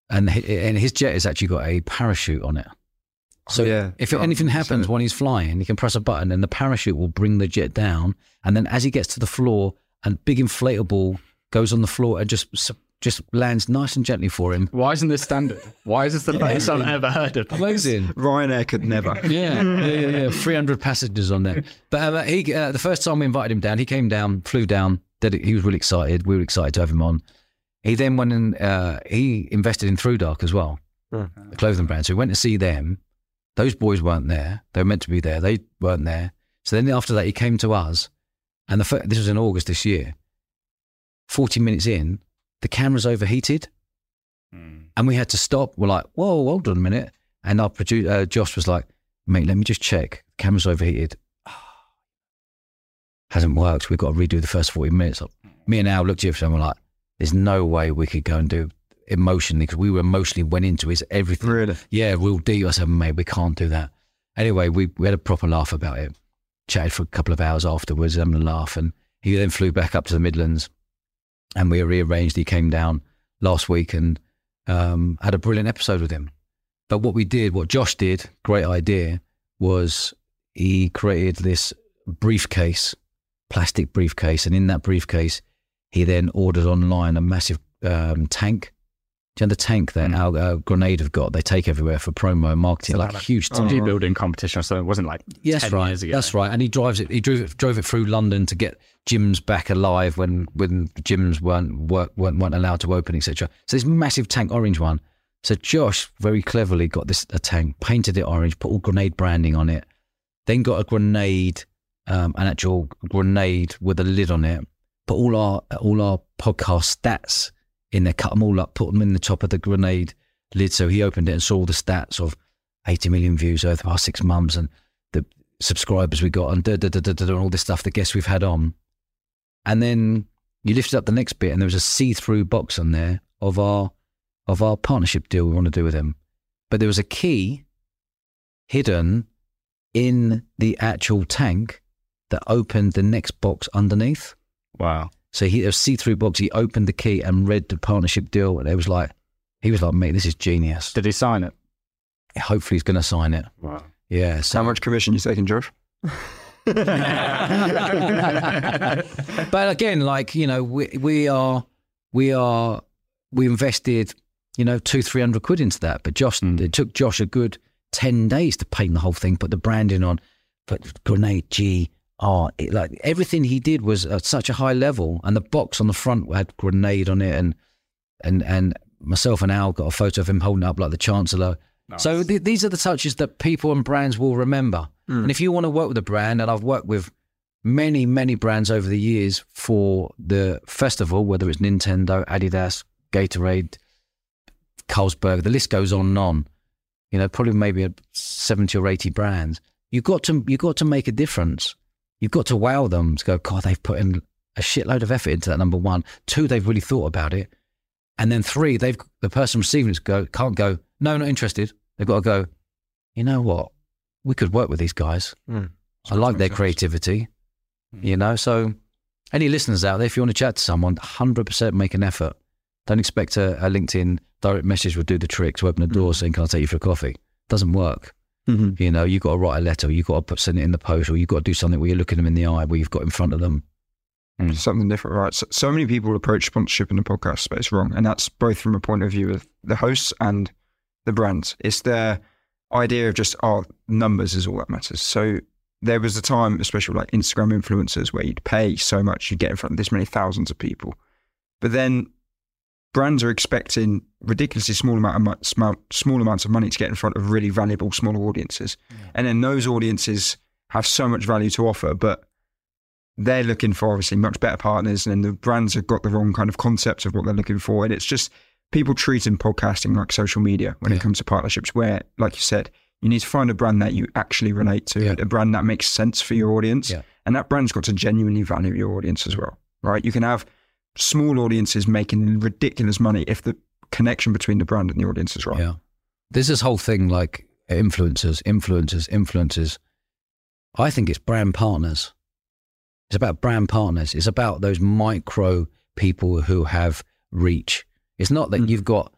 And, and his jet has actually got a parachute on it. Oh, so yeah. if Oh, anything happens when he's flying, he can press a button and the parachute will bring the jet down. And then as he gets to the floor, a big inflatable goes on the floor and just just lands nice and gently for him. Why isn't this standard? Why is this the best I've ever heard of? Amazing. Ryanair could never. Yeah, yeah, yeah, yeah. 300 passengers on there. But uh, he, uh, the first time we invited him down, he came down, flew down. Did it, he was really excited. We were excited to have him on. He then went and uh, he invested in Thrudark as well, Hmm. the clothing brand. So we went to see them. Those boys weren't there. They were meant to be there. They weren't there. So then after that, he came to us, and the fir- this was in August this year. Forty minutes in, the camera's overheated, and we had to stop. We're like, "Whoa, hold on a minute!" And our producer uh, Josh was like, "Mate, let me just check. Camera's overheated. Hasn't worked. We've got to redo the first forty minutes." Me and Al looked at each other and we're like, "There's no way we could go and do emotionally because we were emotionally went into his everything." Really? Yeah, real deep. I said, mate, we can't do that. Anyway, we, we had a proper laugh about it. Chatted for a couple of hours afterwards, having a laugh. And he then flew back up to the Midlands and we rearranged. He came down last week and um, had a brilliant episode with him. But what we did, what Josh did, great idea, was he created this briefcase, plastic briefcase. And in that briefcase, he then ordered online a massive um, tank. You know the tank that Mm. our uh, Grenade have got? They take everywhere for promo and marketing, like a huge. Did building competition something? It wasn't like Yeah, that's 10 right. years ago. That's right. And he drives it. He drove it, drove it through London to get gyms back alive when when gyms weren't work, weren't, weren't allowed to open, etc. So this massive tank, orange one. So Josh very cleverly got this a tank, painted it orange, put all grenade branding on it. then got a grenade, um, an actual grenade with a lid on it. Put all our all our podcast stats in there, cut them all up, put them in the top of the grenade lid. So he opened it and saw all the stats of 80 million views over the past six months and the subscribers we got and da, da, da, da, da, and all this stuff, the guests we've had on. And then you lifted up the next bit and there was a see-through box on there of our of our partnership deal we want to do with him. But there was a key hidden in the actual tank that opened the next box underneath. Wow. So he a see-through box. He opened the key and read the partnership deal, and it was like he was like, "Mate, this is genius." Did he sign it? Hopefully, he's going to sign it. Wow. Yeah. How So, much commission you taking, George? but again, like you know, we we are we are we invested you know two three hundred quid into that, but Josh Mm. it took Josh a good ten days to paint the whole thing, put the branding on, put grenade G R. It, like everything he did was at such a high level, and the box on the front had grenade on it, and and and myself and Al got a photo of him holding up like the Chancellor. So th- these are the touches that people and brands will remember. Hmm. And if you want to work with a brand, and I've worked with many, many brands over the years for the festival, whether it's Nintendo, Adidas, Gatorade, Carlsberg, the list goes on and on. You know, probably maybe a seventy or eighty brands. You got to you got to make a difference. You've got to wow them to go. God, they've put in a shitload of effort into that. Number one, two, they've really thought about it, and then three, they've the person receiving it go can't go. No, not interested. They've got to go. You know what? We could work with these guys. Mm. I like their sense. creativity. You know, so any listeners out there, if you want to chat to someone, hundred percent make an effort. Don't expect a, a LinkedIn direct message will do the trick to open the door saying, "Can I take you for a coffee?" Doesn't work. Mhm. You know, you've got to write a letter, you've got to put send it in the post, or you've got to do something where you're looking them in the eye, where you've got in front of them. something different, right? So, so many people approach sponsorship in the podcast space wrong, and that's both from a point of view of the hosts and the brands. It's their idea of just oh, numbers is all that matters. So there was a time, especially like Instagram influencers, where you'd pay so much, you'd get in front of this many thousands of people, but then brands are expecting ridiculously small amount of small, small amounts of money to get in front of really valuable smaller audiences, and then those audiences have so much value to offer, but they're looking for obviously much better partners, and the brands have got the wrong kind of concept of what they're looking for, and it's just people treating podcasting like social media when Yeah. it comes to partnerships. Where, like you said, you need to find a brand that you actually relate to, Yeah. a brand that makes sense for your audience, Yeah. and that brand's got to genuinely value your audience as well, right? You can have small audiences making ridiculous money if the connection between the brand and the audience is right. Yeah. There's this whole thing like influencers, influencers, influencers. I think it's brand partners. It's about brand partners. It's about those micro people who have reach. It's not that Mm. you've got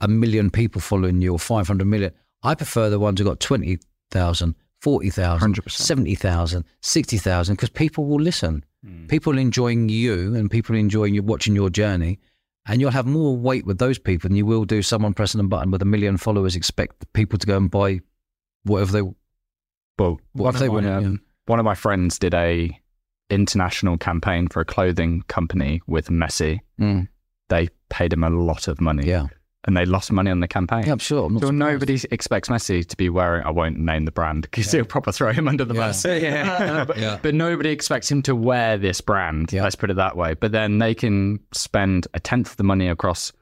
a million people following you or 500 million. I prefer the ones who've got 20,000, 40,000, 70,000, 60,000 because people will listen. Hmm. People enjoying you and people enjoying you watching your journey. And you'll have more weight with those people than you will do someone pressing a button with a million followers. Expect people to go and buy whatever they Well, what if they want. um, yeah. one of my friends did a international campaign for a clothing company with Messi. Mm, They paid him a lot of money, yeah, and they lost money on the campaign. yeah, I'm sure. I'm So surprised. nobody expects Messi to be wearing. I won't name the brand because he'll proper throw him under the Yeah. bus. yeah. Uh, but, Yeah. but nobody expects him to wear this brand. Yeah. Let's put it that way. But then they can spend a tenth of the money across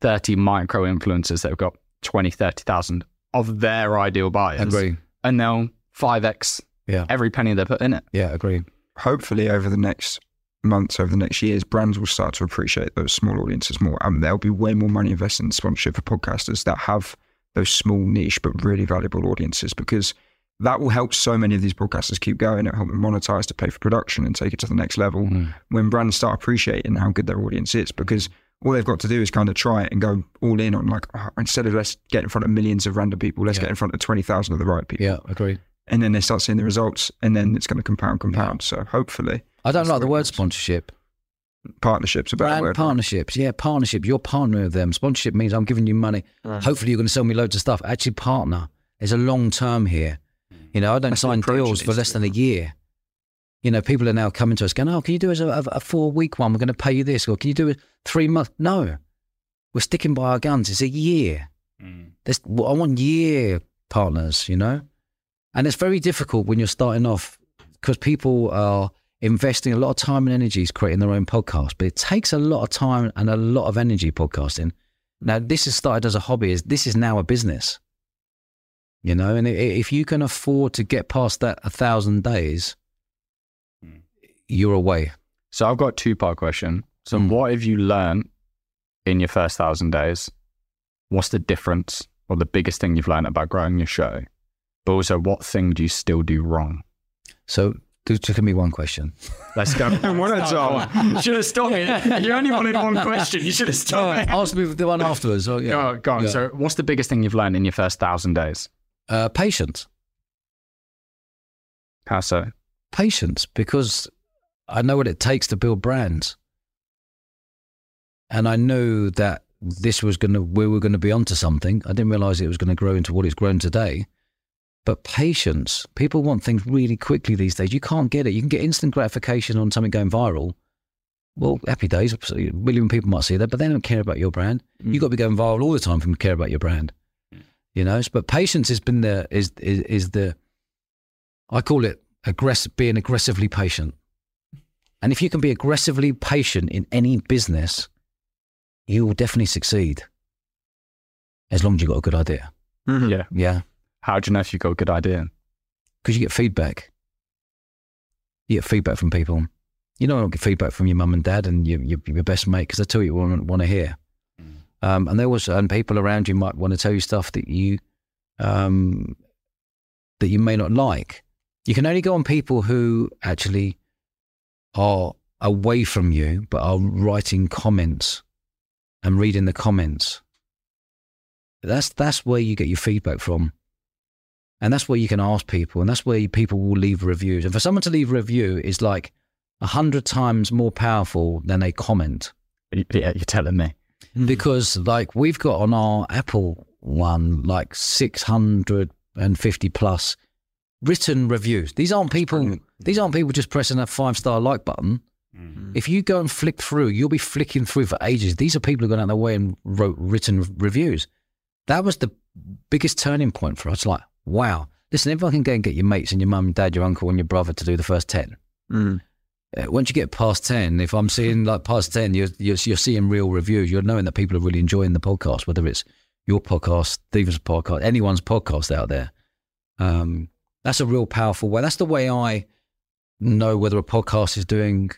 thirty micro influencers that have got 20, 30,000 of their ideal buyers, Agree. and they'll five x Yeah, every penny they put in it. yeah, agree. hopefully over the next months, over the next years, brands will start to appreciate those small audiences more. And there'll be way more money invested in sponsorship for podcasters that have those small niche but really valuable audiences because that will help so many of these podcasters keep going. It'll help them monetize to pay for production and take it to the next level Mm. when brands start appreciating how good their audience is because all they've got to do is kind of try it and go all in on like oh, instead of let's get in front of millions of random people let's Yeah. get in front of 20,000 of the right people Yeah, agree. and then they start seeing the results and then it's going to compound compound so hopefully I don't That's like the it word sponsorship. partnerships about Brand word partnerships. Yeah, partnership. You're partnering with them. Sponsorship means I'm giving you money. Ah. Hopefully, you're going to sell me loads of stuff. Actually, partner. is a long term here. Hmm. You know, I don't That's sign deals for less than a year. You know, people are now coming to us going, "Oh, can you do us a, a, a four week one? We're going to pay you this, or can you do a three month?" No, we're sticking by our guns. It's a year. Hmm. There's, I want year partners. You know, And it's very difficult when you're starting off because people are investing a lot of time and energy is creating their own podcast, but it takes a lot of time and a lot of energy podcasting. Now, this is started as a hobby. Is this is now a business? You know, and if you can afford to get past that a thousand days, Hmm. you're away. So I've got a two part question. So Mm. what have you learned in your first thousand days? What's the difference or the biggest thing you've learned about growing your show? But also, what thing do you still do wrong? So, just give me one question. Let's go. One at a time. You should have stopped it. You only wanted one question. You should have stopped it. Ask me the one afterwards. Oh, yeah. Oh, go on. Yeah. So, what's the biggest thing you've learned in your first thousand days? Uh, patience. How so? patience because I know what it takes to build brands. And I knew that this was going to, we were going to be onto something. I didn't realize it was going to grow into what it's grown today. But patience, people want things really quickly these days. You can't get it. You can get instant gratification on something going viral. Well, happy days. A million people might see that, but they don't care about your brand. You've got to be going viral all the time for them to care about your brand. You know, but patience has been the is is, is the I call it aggressive, being aggressively patient. And if you can be aggressively patient in any business, you will definitely succeed. As long as you've got a good idea. Mhm. Yeah. Yeah. How do you know if you've got a good idea? Because you get feedback. You get feedback from people. You don't get feedback from your mum and dad and your, your, your best mate because they tell you what you want to hear. Um, and there was, and people around you might want to tell you stuff that you, um, that you may not like. You can only go on people who actually are away from you, but are writing comments and reading the comments. That's that's where you get your feedback from, and that's where you can ask people, and that's where people will leave reviews. And for someone to leave a review is like a hundred times more powerful than a comment Yeah, you're telling me. Hmm. because like we've got on our Apple one like 650 plus written reviews. These aren't people hmm. these aren't people just pressing a five star like button. Hmm. If you go and flick through, you'll be flicking through for ages. These are people who gone out of their way and wrote written reviews. That was the biggest turning point for us. Like, wow. Listen, everyone can go and get your mates and your mum, and dad, your uncle, and your brother to do the first 10 Mm. uh, once you get past 10 if i'm seeing like past 10 you're, you're, you're seeing real reviews you're knowing that people are really enjoying the podcast whether it's your podcast steven's podcast anyone's podcast out there um, that's a real powerful way that's the way i know whether a podcast is doing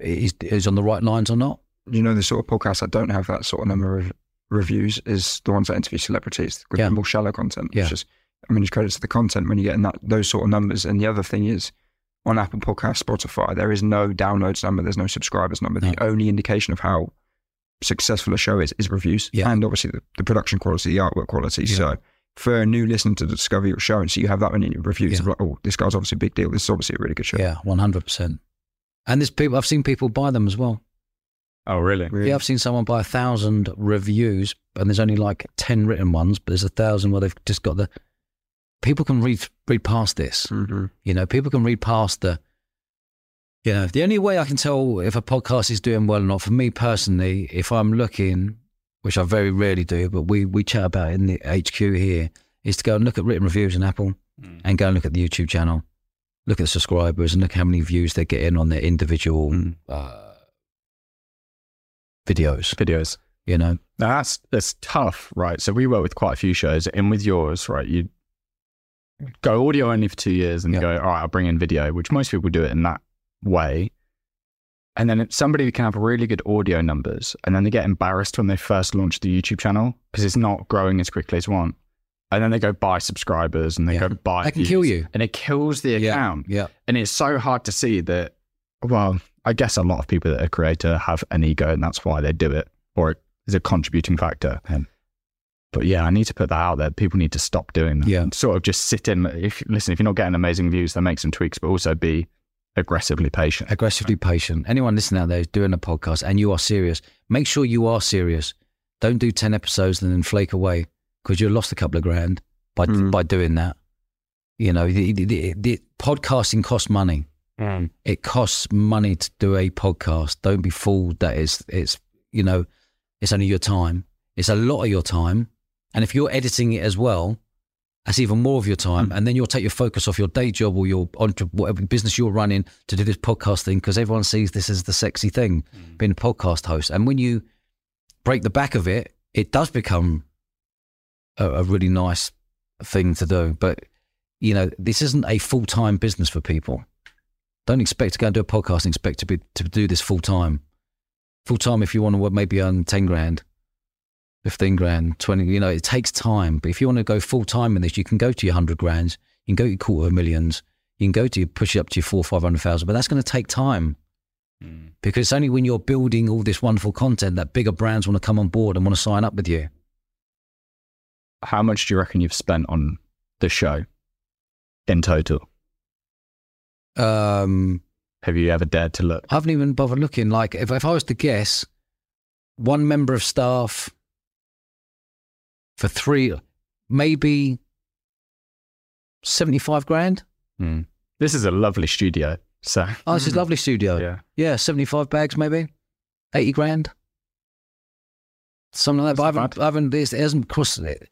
is, is on the right lines or not You know, the sort of podcasts that don't have that sort of number of reviews is the ones that interview celebrities with Yeah. more shallow content. Yeah. It's just, I mean, it's credit to the content when you get in that those sort of numbers. And the other thing is, on Apple Podcast, Spotify, there is no downloads number, there's no subscribers number. The only indication of how successful a show is is reviews, Yeah. and obviously the, the production quality, the artwork quality. Yeah. So. For a new listener to discover your show, and so you have that many reviews Yeah. of like, oh, this guy's obviously a big deal. This is obviously a really good show. yeah 100% and there's people i've seen people buy them as well Oh, really? Really. yeah i've seen someone buy a thousand reviews and there's only like 10 written ones but there's a thousand where they've just got the people can read read past this Mhm. You know, people can read past the. You know, the only way I can tell if a podcast is doing well or not, for me personally, if I'm looking, which I very rarely do, but we we chat about it in the HQ here, is to go and look at written reviews on Apple and go and look at the YouTube channel, look at the subscribers and look how many views they're getting on their individual Mm. uh, videos. Videos. You know, Now that's that's tough, right? So we work with quite a few shows, and with yours, right? You go audio only for two years, and Yeah. go, all right, I'll bring in video, which most people do it in that way. And then somebody can have really good audio numbers, and then they get embarrassed when they first launch the YouTube channel because it's not growing as quickly as one. And then they go buy subscribers, and they Yeah. go buy. I can kill you. and it kills the yeah, account. yeah, And it's so hard to see that. Well, I guess a lot of people that are creator have an ego, and that's why they do it, or it is a contributing factor. Yeah. But yeah, I need to put that out there. People need to stop doing that. Yeah. Sort of just sit in. If listen, if you're not getting amazing views, then make some tweaks, but also be aggressively patient. aggressively patient. Anyone listening out there doing a podcast and you are serious, make sure you are serious. Don't do 10 episodes and then flake away because you lost a couple of grand by, Mm. by doing that. You know, the, the, the, the podcasting costs money. It costs money to do a podcast. Don't be fooled that it's, it's, you know, it's only your time. It's a lot of your time. And if you're editing it as well, That's even more of your time, Mm. and then you'll take your focus off your day job or your entre- whatever business you're running to do this podcast thing because everyone sees this as the sexy thing, Mm. being a podcast host. And when you break the back of it, it does become a, a really nice thing to do. But you know, this isn't a full time business for people. Don't expect to go and do a podcast and expect to be to do this full time. Full time, if you want to maybe earn ten grand, fifteen grand, twenty. You know, it takes time. But if you want to go full time in this, you can go to your hundred grand, you can go to your quarter of millions, you can go to your, push it up to your four five hundred thousand. But that's going to take time because it's only when you're building all this wonderful content that bigger brands want to come on board and want to sign up with you. How much do you reckon you've spent on the show in total? Um, Have you ever dared to look? I haven't even bothered looking. Like, if, if I was to guess, one member of staff for three, maybe 75 grand. Hmm. This is a lovely studio. So, Oh, this is Mm. lovely studio. yeah. Yeah, 75 bags, maybe 80 grand. Something like that. But I haven't, I haven't, this- it hasn't crossed it.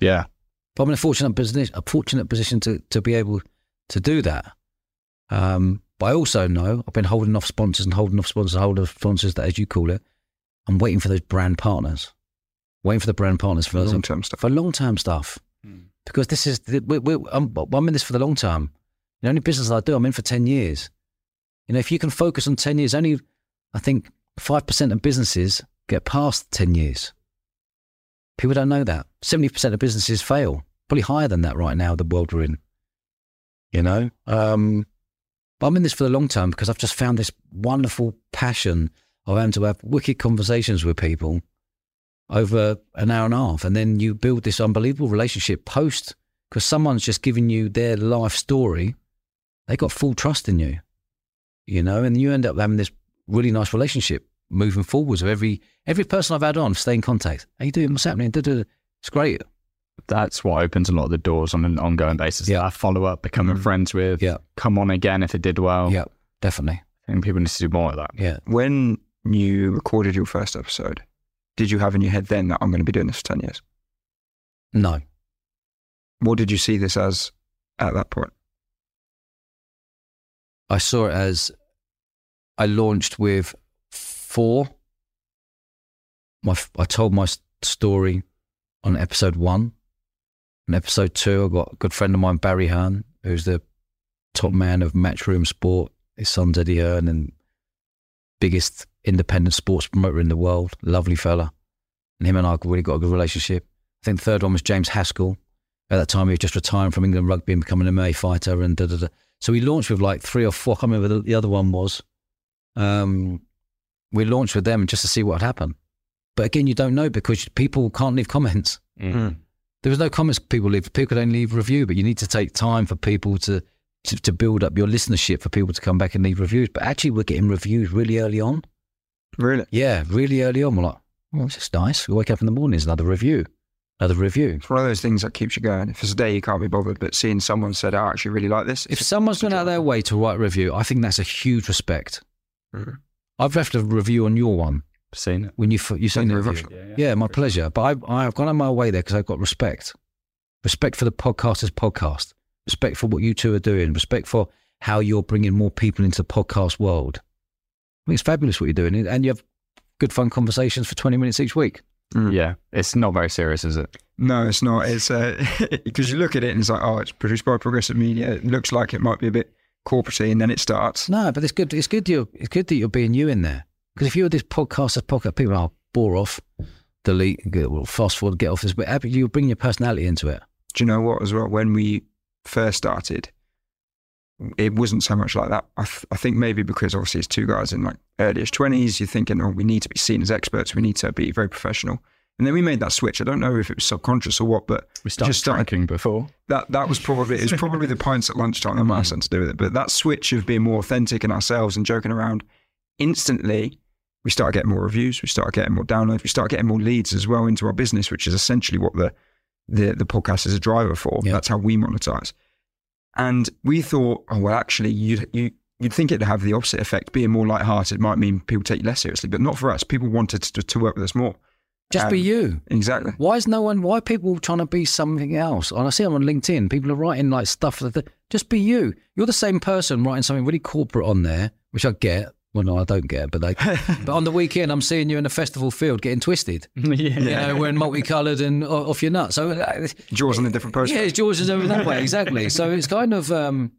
Yeah. But I'm in a fortunate position, a fortunate position to, to be able to do that. Um, but I also know I've been holding off sponsors and holding off sponsors, holding off sponsors that, as you call it, I'm waiting for those brand partners, waiting for the brand partners for Long term stuff. for long term stuff. Because this is, we, we, I'm, I'm in this for the long term. The only business I do, I'm in for 10 years. You know, if you can focus on 10 years, only I think 5% of businesses get past 10 years. People don't know that. 70% of businesses fail, probably higher than that right now, the world we're in. You know? Um, but I'm in this for the long term because I've just found this wonderful passion of having to have wicked conversations with people over an hour and a half. And then you build this unbelievable relationship post because someone's just giving you their life story. They got full trust in you, you know, and you end up having this really nice relationship moving forwards with every every person I've had on, stay in contact. How you doing? What's happening? Da-da-da. It's great. That's what opens a lot of the doors on an ongoing basis. Yeah. I follow up, becoming Mm. friends with, Yeah. come on again if it did well. Yeah, definitely. I think people need to do more of that. Yeah. When you recorded your first episode, did you have in your head then that I'm going to be doing this for 10 years? No. What did you see this as at that point? I saw it as I launched with four. My, I told my story on episode one. On episode two, I got a good friend of mine, Barry Hearn, who's the top man of Matchroom Sport. His son's Eddie Hearn and biggest independent sports promoter in the world. Lovely fella. And him and I really got a good relationship. I think the third one was James Haskell. At that time, he was just retiring from England rugby and becoming an MMA fighter and da da da. So we launched with like three or four. I can't remember what the other one was. Um, we launched with them just to see what would happen. But again, you don't know because people can't leave comments. Mm. There was no comments people leave. People could only leave review, but you need to take time for people to, to, to build up your listenership for people to come back and leave reviews. But actually, we're getting reviews really early on. Really? Yeah, really early on. We're like, well, it's just nice. We wake up in the morning, there's another review, another review. It's one of those things that keeps you going. If it's a day you can't be bothered, but seeing someone said, I actually really like this. If it's- someone's it's gone out of their way to write a review, I think that's a huge respect. Mhm. I've left a review on your one Seen it. when you f- you seen the you very review. much. Yeah, my pleasure. But I, I've gone on my way there because I've got respect. Respect for the podcasters podcast. Respect for what you two are doing. Respect for how you're bringing more people into the podcast world. I think it's fabulous what you're doing. And you have good fun conversations for 20 minutes each week. Mm. Yeah. It's not very serious, is it? No, it's not. It's because you look at it and it's like, oh, it's produced by Progressive Media. It looks like it might be a bit corporatey, and then it starts. No, but it's good. It's good. You're, it's good that you're being you in there. Because if you were this podcaster's podcast, people are bore off, delete, get, well, fast forward, get off this. But you bring your personality into it. Do you know what? As well, when we first started, it wasn't so much like that. I, th- I think maybe because obviously it's two guys in like earliest twenties. You're thinking, oh, we need to be seen as experts. We need to be very professional. And then we made that switch. I don't know if it was subconscious or what, but We started Just started- drinking before. that that was probably it was probably the pints at lunchtime that might have mm. something to do with it. But that switch of being more authentic in ourselves and joking around, instantly we started getting more reviews, we started getting more downloads, we started getting more leads as well into our business, which is essentially what the the, the podcast is a driver for. Yeah. That's how we monetize. And we thought, oh well, actually, you'd you you'd think it'd have the opposite effect. Being more lighthearted might mean people take you less seriously, but not for us. People wanted to, to work with us more. Just be Um, you. Exactly. Why is no one? Why are people trying to be something else? And I see them on LinkedIn. People are writing like stuff that that- just be you. You're the same person writing something really corporate on there, which I get. Well, no, I don't get, but like, but on the weekend, I'm seeing you in a festival field getting twisted. yeah. You know, wearing multicolored and o- off your nut. So, uh, Jaws on a different post. yeah, it's George is over that way exactly. So it's kind of. um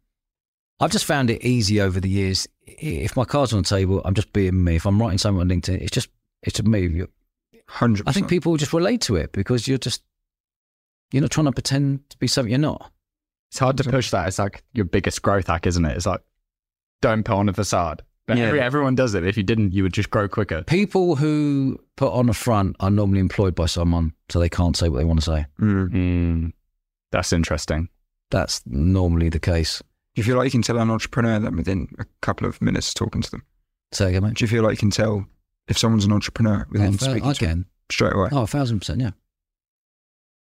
I've just found it easy over the years. If my cards on the table, I'm just being me. If I'm writing something on LinkedIn, it's just it's just me. You- Hundred I think people just relate to it because you're just you're not trying to pretend to be something you're not. It's hard to push that. It's like your biggest growth hack, isn't it? It's like, don't put on a facade. But Yeah. every, everyone does it. If you didn't, you would just grow quicker. People who put on a front are normally employed by someone, so they can't say what they want to say. Mm. Mm, that's interesting. That's normally the case. Do you feel like you can tell an entrepreneur that within a couple of minutes talking to them? Say again, mate. Do you feel like you can tell if someone's an entrepreneur within Oh, speaking I to them can. straight away? Oh, a thousand percent, yeah.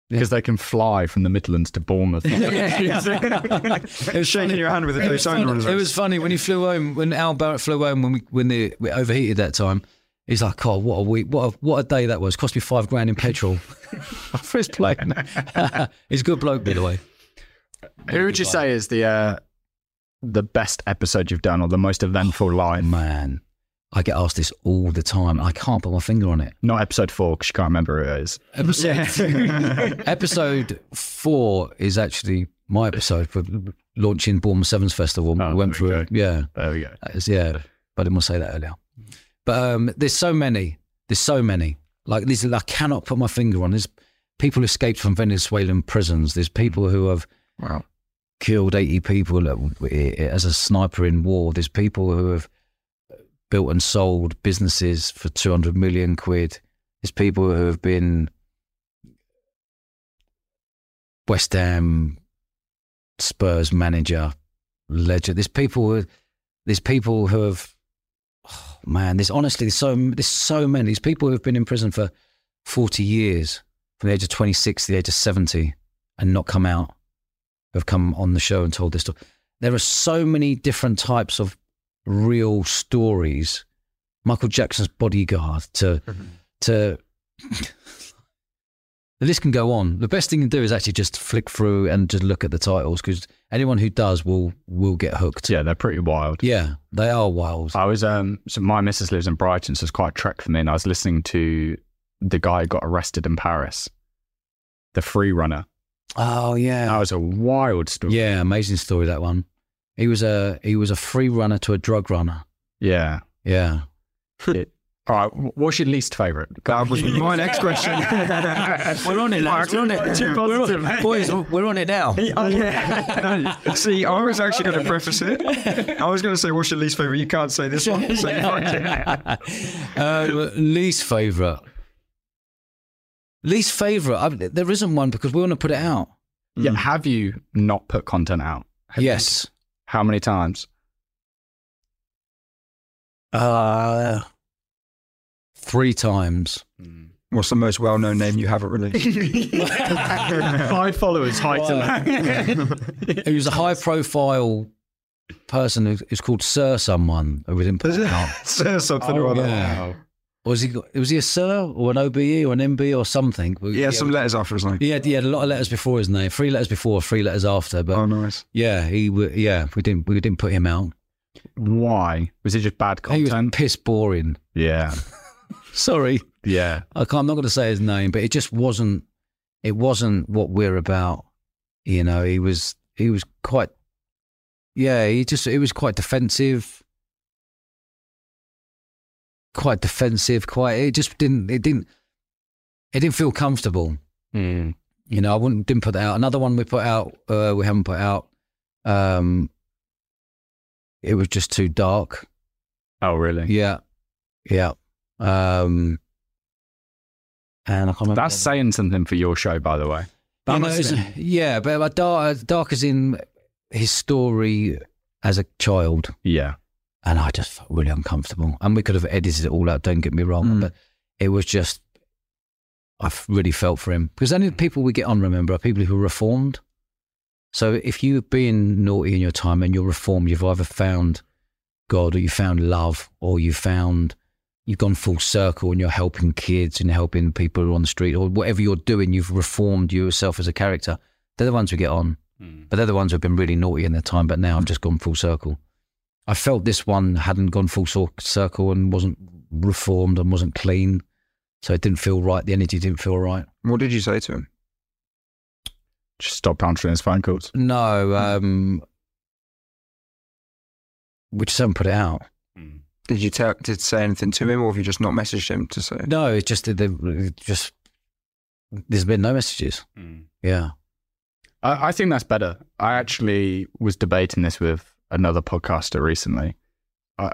Yeah. Because they can fly from the Midlands to Bournemouth. it was shaking your hand with a It was, persona on his funny, it was funny when he flew home. When Al Barratt flew home when we when the we overheated that time. He's like, "Oh, what a week! What a, what a day that was! Cost me five grand in petrol for his plane." He's a good bloke, by the way. Who would you say is the uh, the best episode you've done or the most eventful line? Man, I get asked this all the time. I can't put my finger on it. Not episode four because you can't remember who it is. Episode, episode four is actually my episode for launching Bournemouth Sevens Festival. Oh, we went through we it. Yeah. There we go. Is- yeah, but I didn't want to say that earlier. But um, there's so many. There's so many. Like these, I cannot put my finger on. There's people who escaped from Venezuelan prisons. There's people who have Wow. killed 80 people as a sniper in war. There's people who have built and sold businesses for 200 million quid. There's people who have been West Ham, Spurs manager, legend. There's people who, there's people who have, oh man, there's honestly, there's so, there's so many. There's people who have been in prison for 40 years, from the age of 26 to the age of 70, and not come out have come on the show and told this story. There are so many different types of real stories. Michael Jackson's bodyguard to to the list can go on. The best thing to do is actually just flick through and just look at the titles because anyone who does will will get hooked. Yeah, they're pretty wild. Yeah, they are wild. I was um so my missus lives in Brighton, so it's quite a trek for me. And I was listening to the guy who got arrested in Paris, the free runner. Oh yeah, That was a wild story. yeah, amazing story that one. He was a he was a free runner to a drug runner. Yeah. Yeah, It- all right. What's your least favourite? That was my next question. we're on it, lads. We're on it. We're on, boys, we're on it now. Yeah. See, I was actually going to preface it. I was going to say, what's your least favourite? You can't say this one. So you uh, least favorite. Least favorite. I, there isn't one because we want to put it out. Yeah. Have you not put content out? Have you- Yes. How many times? Uh, three times. What's the most well-known name you haven't released? Five followers, height He was a high-profile person who- who's called Sir someone. Who we didn't put it out. Say something or Was he? Was he a Sir or an OBE or an MB or something? He had some letters after his name. He had, he had a lot of letters before his name. Three letters before, three letters after. But Oh, nice. yeah, he. Yeah, we didn't. We didn't put him out. Why? Was it just bad He was content? piss boring. Yeah. Sorry. Yeah. I can't, I'm not going to say his name, but it just wasn't. It wasn't what we're about. You know, he was. He was quite. Yeah, he just. It was quite defensive. Quite defensive. Quite. It just didn't. It didn't. It didn't feel comfortable. Mm. You know, I wouldn't didn't put that out. Another one we put out. Uh, we haven't put out. Um. It was just too dark. Oh, really? Yeah, yeah. Um. And I can't remember. That's saying something for your show, by the way. That You know, yeah, but dark, dark as in his story as a child, Yeah. And I just felt really uncomfortable. And we could have edited it all out. Don't get me wrong, Mm. but it was just I really felt for him because only the people we get on remember are people who are reformed. So if you've been naughty in your time and you're reformed, you've either found God or you found love or you found you've gone full circle and you're helping kids and helping people on the street or whatever you're doing, you've reformed yourself as a character. They're the ones who get on, but they're the ones who've been really naughty in their time. But now I've just gone full circle. I felt this one hadn't gone full circle and wasn't reformed and wasn't clean. So it didn't feel right. The energy didn't feel right. What did you say to him? Just stop answering his phone calls. No, um, we just haven't put it out. Did you tell? Did say anything to him, or have you just not messaged him to say? No, it's just that the just there's been no messages. Yeah, I, I think that's better. I actually was debating this with another podcaster recently. Uh,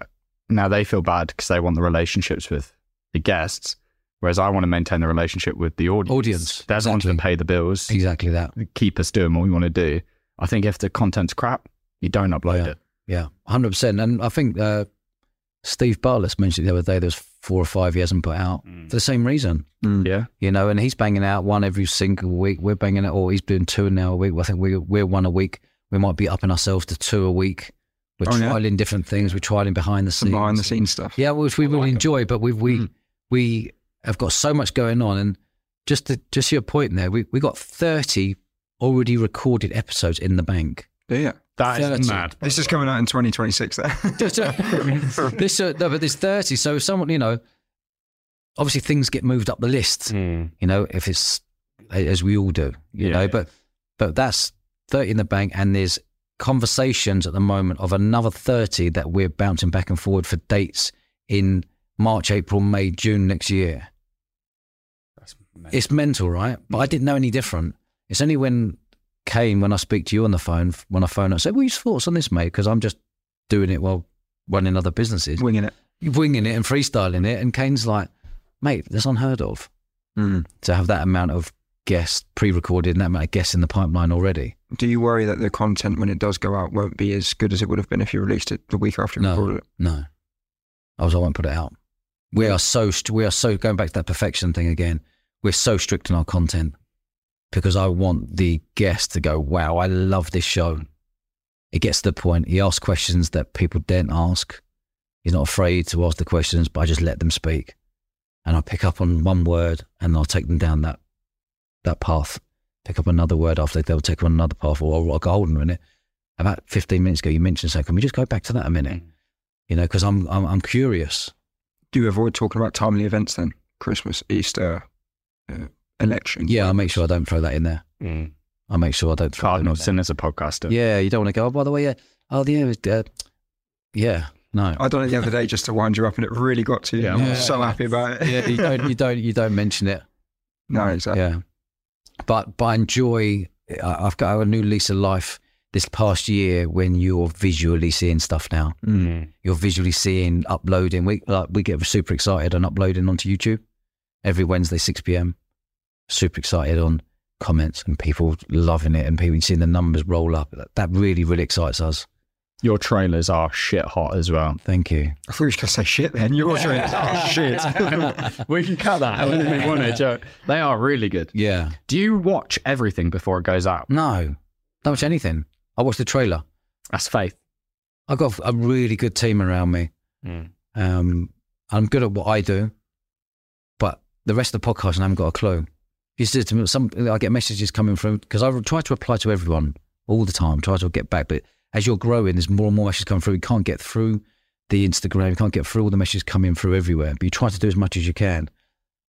now they feel bad because they want the relationships with the guests, whereas I want to maintain the relationship with the audience. Audience, They're the ones that pay the bills, exactly that. keep us doing what we want to do. I think if the content's crap, you don't upload Yeah. it. Yeah, hundred percent. And I think uh, Steve Bartlett mentioned it the other day. There's four or five he hasn't put out for the same reason. Mm. Yeah. You know, and he's banging out one every single week. We're banging out, or he's doing two now a week. I think we we're one a week. We might be upping ourselves to two a week. We're Oh, yeah? different things. We're trialing behind the Some scenes. behind the scenes stuff. Yeah, which we I really like 'em. enjoy, but we we Mm. we have got so much going on, and just to, just your point there, we we got thirty already recorded episodes in the bank. Yeah. yeah. That is 30. mad. This is coming out in 2026. There. Uh, this uh, no, but there's thirty. So if someone you know, obviously things get moved up the list. You know, if it's as we all do, you Yeah, know, yeah. but but that's thirty in the bank, and there's conversations at the moment of another thirty that we're bouncing back and forward for dates in March, April, May, June next year. It's mental, right? But I didn't know any different. It's only when Kane, when I speak to you on the phone, when I phone, I say, "What are your thoughts on this, mate?" Because I'm just doing it while running other businesses, Winging it. winging it and freestyling it. And Kane's like, "Mate, that's unheard of Mm. to have that amount of guests pre-recorded and that amount of guests in the pipeline already." Do you worry that the content when it does go out won't be as good as it would have been if you released it the week after you No. recorded it? No, I was. I won't put it out. We are so. We are so going back to that perfection thing again. We're so strict on our content because I want the guest to go, "Wow, I love this show." It gets to the point. He asks questions that people daren't ask. He's not afraid to ask the questions, but I just let them speak, and I pick up on one word, and I'll take them down that that path. Pick up another word after they'll take on another path, or I'll go hold on a minute. About fifteen minutes ago, you mentioned so Can we just go back to that a minute? You know, because I'm, I'm I'm curious. Do you avoid talking about timely events then? Christmas, Easter, uh, election. Yeah, I make sure I don't throw that in there. I make sure I don't throw that in Cardinal there. sin as a podcaster. Yeah, you don't want to go. Oh, by the way, yeah. Oh, yeah, it was, uh, yeah. No. I done it the other day just to wind you up, and it really got to you. Yeah. I'm Yeah. so happy about it. yeah, you don't, you don't, you don't mention it. No, exactly. Yeah, but but I enjoy. I- I've got a new lease of life this past year when you're visually seeing stuff now. Mm. You're visually seeing uploading. We like we get super excited on uploading onto YouTube every Wednesday six pm. Super excited on comments and people loving it and people seeing the numbers roll up. That really really excites us. Your trailers are shit hot as well. Thank you. I thought you were going to say shit then. You're watching. Oh, shit. we can cut that when we want it. Joe. They are really good. Yeah. Do you watch everything before it goes out? No, don't watch anything. I watch the trailer. That's faith. I've got a really good team around me. Um, I'm good at what I do, but the rest of the podcast, I haven't got a clue. You said to me, some I get messages coming from, because I try to reply to everyone all the time, try to get back. But as you're growing, there's more and more messages coming through. You can't get through the Instagram, you can't get through all the messages coming through everywhere. But you try to do as much as you can.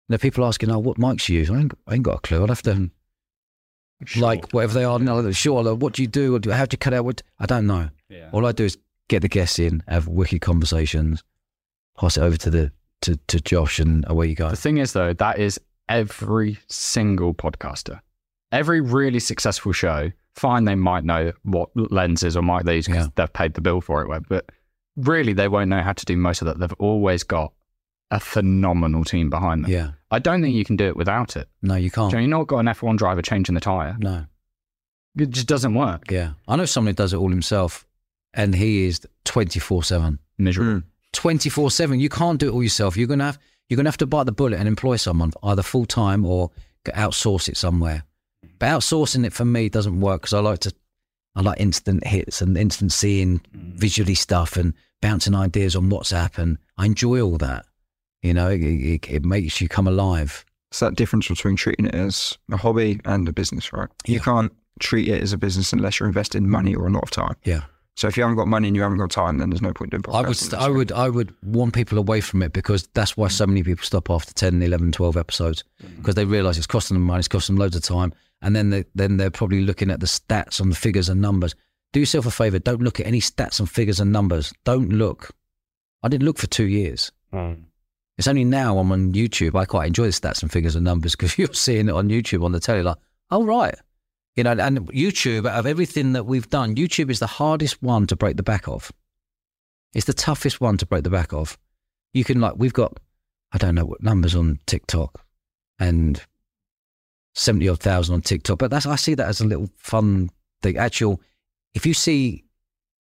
Now people asking, "Oh, what mics you use?" I ain't, I ain't got a clue. I'll have to like whatever they are. No, sure. Like, what do you do? How do you cut out? What I don't know. Yeah. All I do is get the guests in, have wicked conversations, pass it over to the to, to Josh, and away you go. The thing is, though, that is every single podcaster. Every really successful show, fine, they might know what lenses or might they use because Yeah. they've paid the bill for it, but really they won't know how to do most of that. They've always got a phenomenal team behind them. Yeah. I don't think you can do it without it. No, you can't. Do you know, you've not got an F1 driver changing the tyre. No. It just doesn't work. Yeah. I know someone who does it all himself, and he is twenty four seven. Miserable. Mm. 24 7 you can't do it all yourself you're gonna have you're gonna have to bite the bullet and employ someone either full-time or outsource it somewhere but outsourcing it for me doesn't work because i like to i like instant hits and instant seeing mm. visually stuff and bouncing ideas on whatsapp and i enjoy all that You know, it, it, it makes you come alive. It's that difference between treating it as a hobby and a business, right? You Yeah. can't treat it as a business unless you're investing money or a lot of time. Yeah. So if you haven't got money and you haven't got time, then there's no point doing podcasting. I would, st- I would, I would warn people away from it because that's why so many people stop after 10, 11, 12 episodes mm. because they realise it's costing them money, it's costing them loads of time, and then they, then they're probably looking at the stats on the figures and numbers. Do yourself a favour, don't look at any stats and figures and numbers. Don't look. I didn't look for two years. Hmm. It's only now I'm on YouTube. I quite enjoy the stats and figures and numbers because you're seeing it on YouTube on the telly. Like, oh right, you know. And YouTube, out of everything that we've done, YouTube is the hardest one to break the back of. It's the toughest one to break the back of. You can like we've got, I don't know what numbers on TikTok, and seventy odd thousand on TikTok. But that's I see that as a little fun thing. Actual, if you see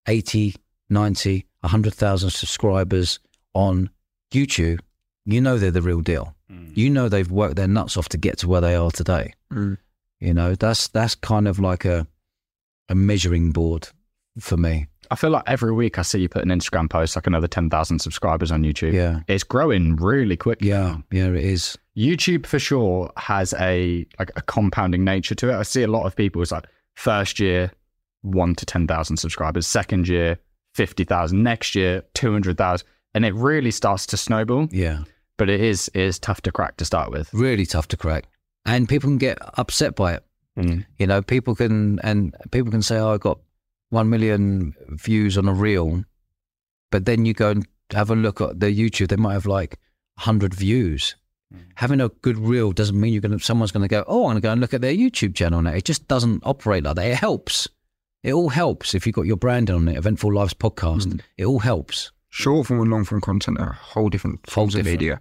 80, 90, 100,000 subscribers on YouTube, you know they're the real deal. You know they've worked their nuts off to get to where they are today. Mm. You know, that's that's kind of like a a measuring board for me. I feel like every week I see you put an Instagram post like another 10,000 subscribers on YouTube. Yeah. It's growing really quick. Yeah, yeah, it is. YouTube for sure has a like a compounding nature to it. I see a lot of people it's like first year one to ten thousand subscribers, second year fifty thousand, next year two hundred thousand, and it really starts to snowball. Yeah, But it is it is tough to crack to start with. really tough to crack, and people can get upset by it. Mm. You know, people can and people can say, "Oh, I got one million views on a reel," but then you go and have a look at their YouTube. They might have like hundred views. Having a good reel doesn't mean you're gonna. Someone's gonna go, "Oh, I'm gonna go and look at their YouTube channel now." It just doesn't operate like that. It helps. It all helps if you've got your brand on it. Eventful Lives podcast. It all helps. Short form and long form content are a whole different forms of media.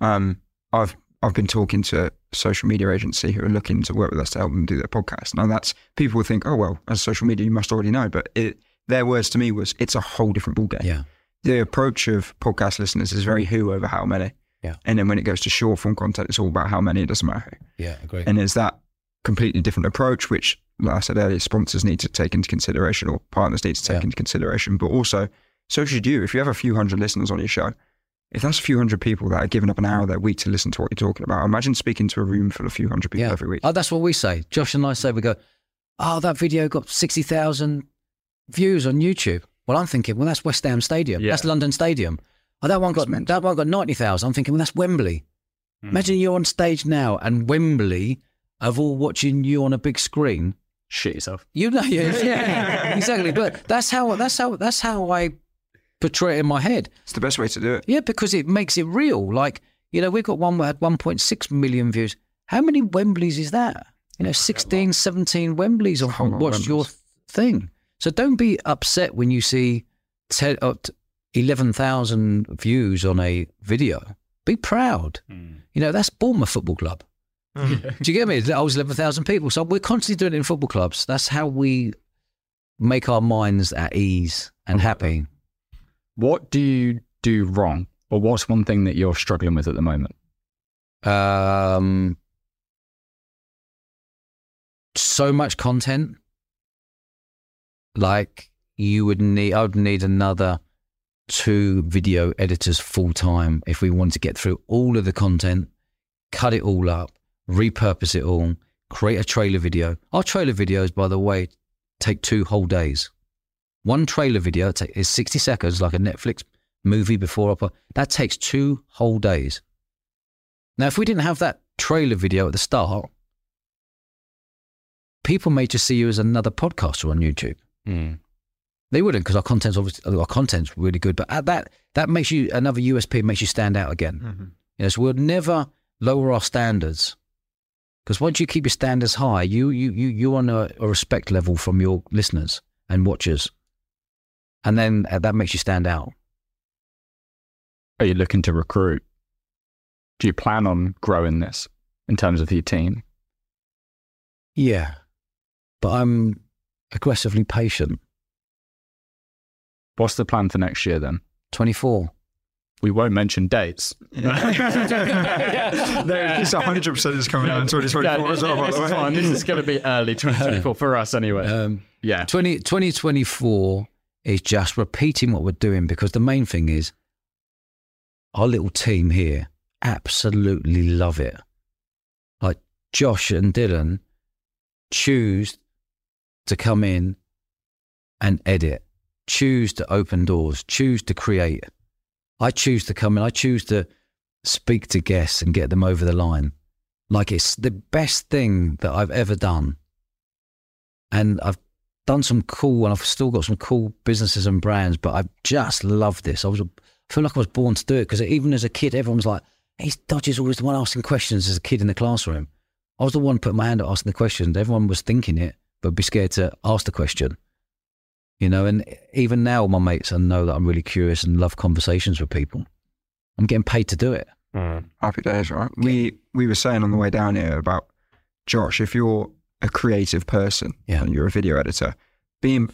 Um, I've I've been talking to social media agency who are looking to work with us to help them do their podcast. Now that's people will think, oh well, as social media you must already know, but it, their words to me was it's a whole different ballgame. Yeah, The approach of podcast listeners is very who over how many. Yeah. And then when it goes to short form content, it's all about how many. It doesn't matter who. yeah, agree. And there's that completely different approach, which, like I said earlier, sponsors need to take into consideration or partners need to take Yeah. into consideration. But also, so should you. If you have a few hundred listeners on your show, if that's a few hundred people that are giving up an hour of their week to listen to what you're talking about, imagine speaking to a room full of a few hundred people Yeah. every week. Oh, that's what we say. Josh and I say we go, oh, that video got sixty thousand views on YouTube. Well, I'm thinking, well, that's West Ham Stadium. Yeah. That's London Stadium. Oh, that one got mental. that one got ninety thousand. I'm thinking, well, that's Wembley. Hmm. Imagine you're on stage now, and Wembley are all watching you on a big screen. Shit yourself. You know, yeah, yeah, exactly. But that's how that's how that's how I portray it in my head. It's the best way to do it. Yeah, because it makes it real. Like, you know, we've got one that had 1.6 million views. How many Wembleys is that? You know, 16, 17 Wembleys a whole on lot of watched your thing. So don't be upset when you see 10, uh, 11,000 views on a video. Be proud. You know, that's Bournemouth Football Club. Do you get me? I was 11,000 people. So we're constantly doing it in football clubs. That's how we make our minds at ease and happy. What do you do wrong? Or what's one thing that you're struggling with at the moment? Um, so much content. Like you would need, I would need another two video editors full time if we wanted to get through all of the content, cut it all up, repurpose it all, create a trailer video. Our trailer videos, by the way, take two whole days. One trailer video is 60 seconds, like a Netflix movie before upper. That takes two whole days. Now, if we didn't have that trailer video at the start, people may just see you as another podcaster on YouTube. Hmm. They wouldn't because our content's obviously our content's really good, but at that that makes you another USP, makes you stand out again. You know, so we'll never lower our standards because once you keep your standards high, you you you you're on a, a respect level from your listeners and watchers, and then uh, that makes you stand out. Are you looking to recruit? Do you plan on growing this in terms of your team? Yeah, but I'm aggressively patient. What's the plan for next year then? Twenty four. We won't mention dates. No, this 100% is coming out in 2024 as well, by this, the way. fine. this is going to be early 2024 for us anyway. Um, yeah. 20, 2024 is just repeating what we're doing because the main thing is our little team here absolutely love it. Like Josh and Dylan choose to come in and edit, choose to open doors, choose to create. I choose to come in, I choose to speak to guests and get them over the line. Like it's the best thing that I've ever done. And I've done some cool, and I've still got some cool businesses and brands, but I just love this. I was, I feel like I was born to do it because even as a kid, everyone was like, he's Dodge's always the one asking questions as a kid in the classroom. I was the one putting my hand up asking the questions. Everyone was thinking it, but be scared to ask the question. You know, and even now, my mates, I know that I'm really curious and love conversations with people. I'm getting paid to do it. Mm. Happy days, right? We we were saying on the way down here about Josh. If you're a creative person Yeah. and you're a video editor, being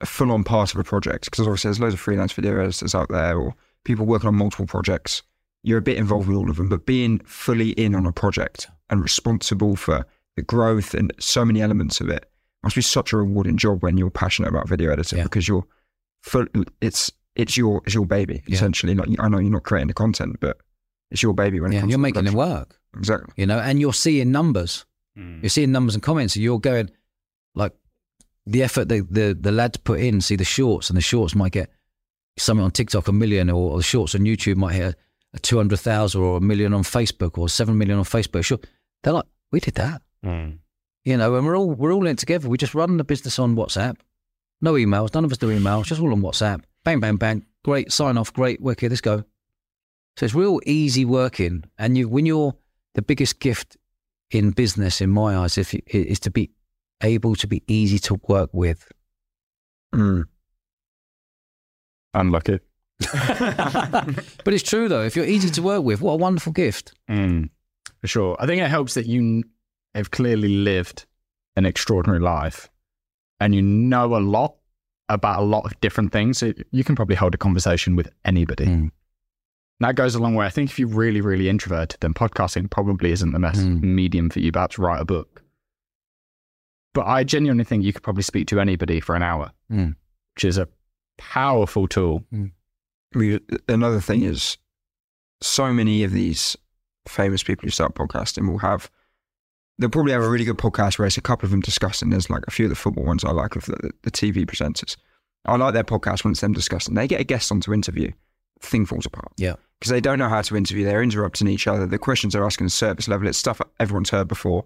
a full on part of a project, because obviously there's loads of freelance video editors out there or people working on multiple projects. You're a bit involved with all of them, but being fully in on a project and responsible for the growth and so many elements of it must be such a rewarding job when you're passionate about video editing Yeah. because you're full. It's it's your it's your baby Yeah. essentially. Like I know you're not creating the content, but it's your baby when it comes. you're to making it work. Exactly. you know, and you're seeing numbers. Mm. You're seeing numbers and comments. So you're going like the effort the, the, the lads put in, see the shorts, and the shorts might get something on TikTok a million, or, or the shorts on YouTube might hit a, a 200,000 or a million on Facebook or 7 million on Facebook. Sure. They're like, we did that. Mm. You know, and we're all we're all in it together. We just run the business on WhatsApp. No emails. None of us do emails. Just all on WhatsApp. Bang, bang, bang. Great. Sign off. Great. Work here. Let's go. So it's real easy working. And you, when you're the biggest gift in business, in my eyes, if you, is to be able to be easy to work with. Mm. Unlucky. But it's true though. If you're easy to work with, what a wonderful gift. Mm, for sure. I think it helps that you have clearly lived an extraordinary life and you know a lot about a lot of different things. So you can probably hold a conversation with anybody. Mm. That goes a long way. I think if you're really, really introverted, then podcasting probably isn't the best Mm. medium for you, but to write a book. But I genuinely think you could probably speak to anybody for an hour, Mm. which is a powerful tool. We, another thing is, so many of these famous people who start podcasting will have. They'll probably have a really good podcast where it's a couple of them discussing. There's like a few of the football ones I like of the, the TV presenters. I like their podcast when it's them discussing. They get a guest on to interview. Thing falls apart. Yeah. Because they don't know how to interview. They're interrupting each other. The questions they're asking is surface level. It's stuff everyone's heard before.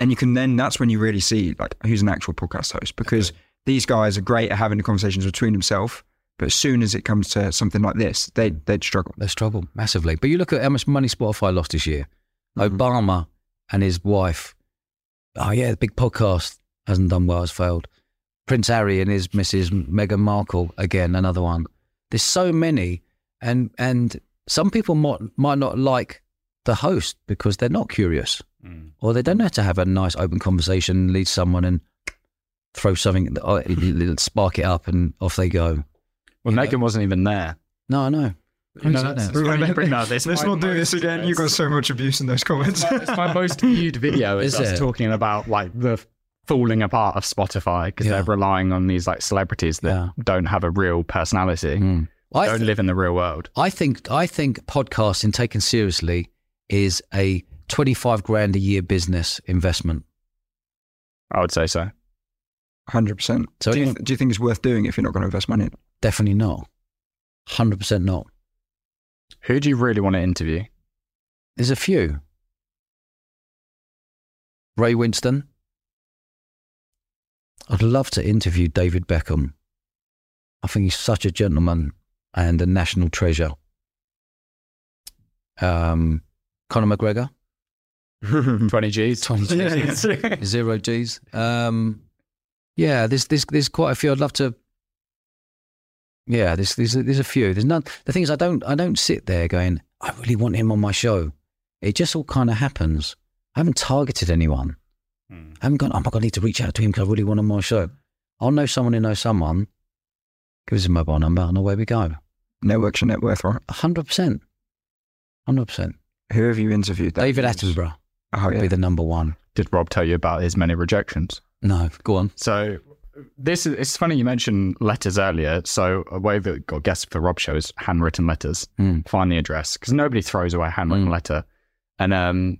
And you can then, that's when you really see like who's an actual podcast host because these guys are great at having the conversations between themselves. But as soon as it comes to something like this, they, they'd struggle. They struggle massively. But you look at how much money Spotify lost this year. Mhm. Obama and his wife. Oh yeah, the big podcast hasn't done well. Has failed. Prince Harry and his Mrs. Meghan Markle again, another one. There's so many, and and some people might might not like the host because they're not curious Mm. or they don't know how to have a nice open conversation, lead someone and throw something, oh, spark it up, and off they go. Well, Meghan wasn't even there. No, I know. You know, Exactly. that's- it's funny bring that up. Let's not do this again. You got so much abuse in those comments. it's my most viewed video is, Is us it? talking about like the falling apart of Spotify because Yeah. they're relying on these like celebrities that Yeah. don't have a real personality, Mm. I, don't th- live in the real world. I think I think podcasting taken seriously is a twenty five grand a year business investment. I would say so. Hundred percent. So Do you, anyone- do you think it's worth doing if you're not going to invest money in? Definitely not. Hundred percent not. Who do you really want to interview? There's a few. Ray Winstone. I'd love to interview David Beckham. I think he's such a gentleman and a national treasure. Um, Conor McGregor, 20 G's. 20 G's. zero G's. Um, yeah, there's, there's there's quite a few. I'd love to. Yeah, there's there's there's a few. There's none. The thing is, I don't I don't sit there going, I really want him on my show. It just all kind of happens. I haven't targeted anyone. Mm. I haven't gone. Oh my god, I need to reach out to him because I really want him on my show. I'll know someone who knows someone. Give us a mobile number and away we go. Network's your net worth, right? hundred percent, hundred percent. Who have you interviewed? that David Attenborough Oh would yeah. be the number one. Did Rob tell you about his many rejections? No, go on. So this is it's funny you mentioned letters earlier. So a way that got guessed for Rob show is handwritten letters. Mm. Find the address because nobody throws away a handwritten Mm. letter, and um,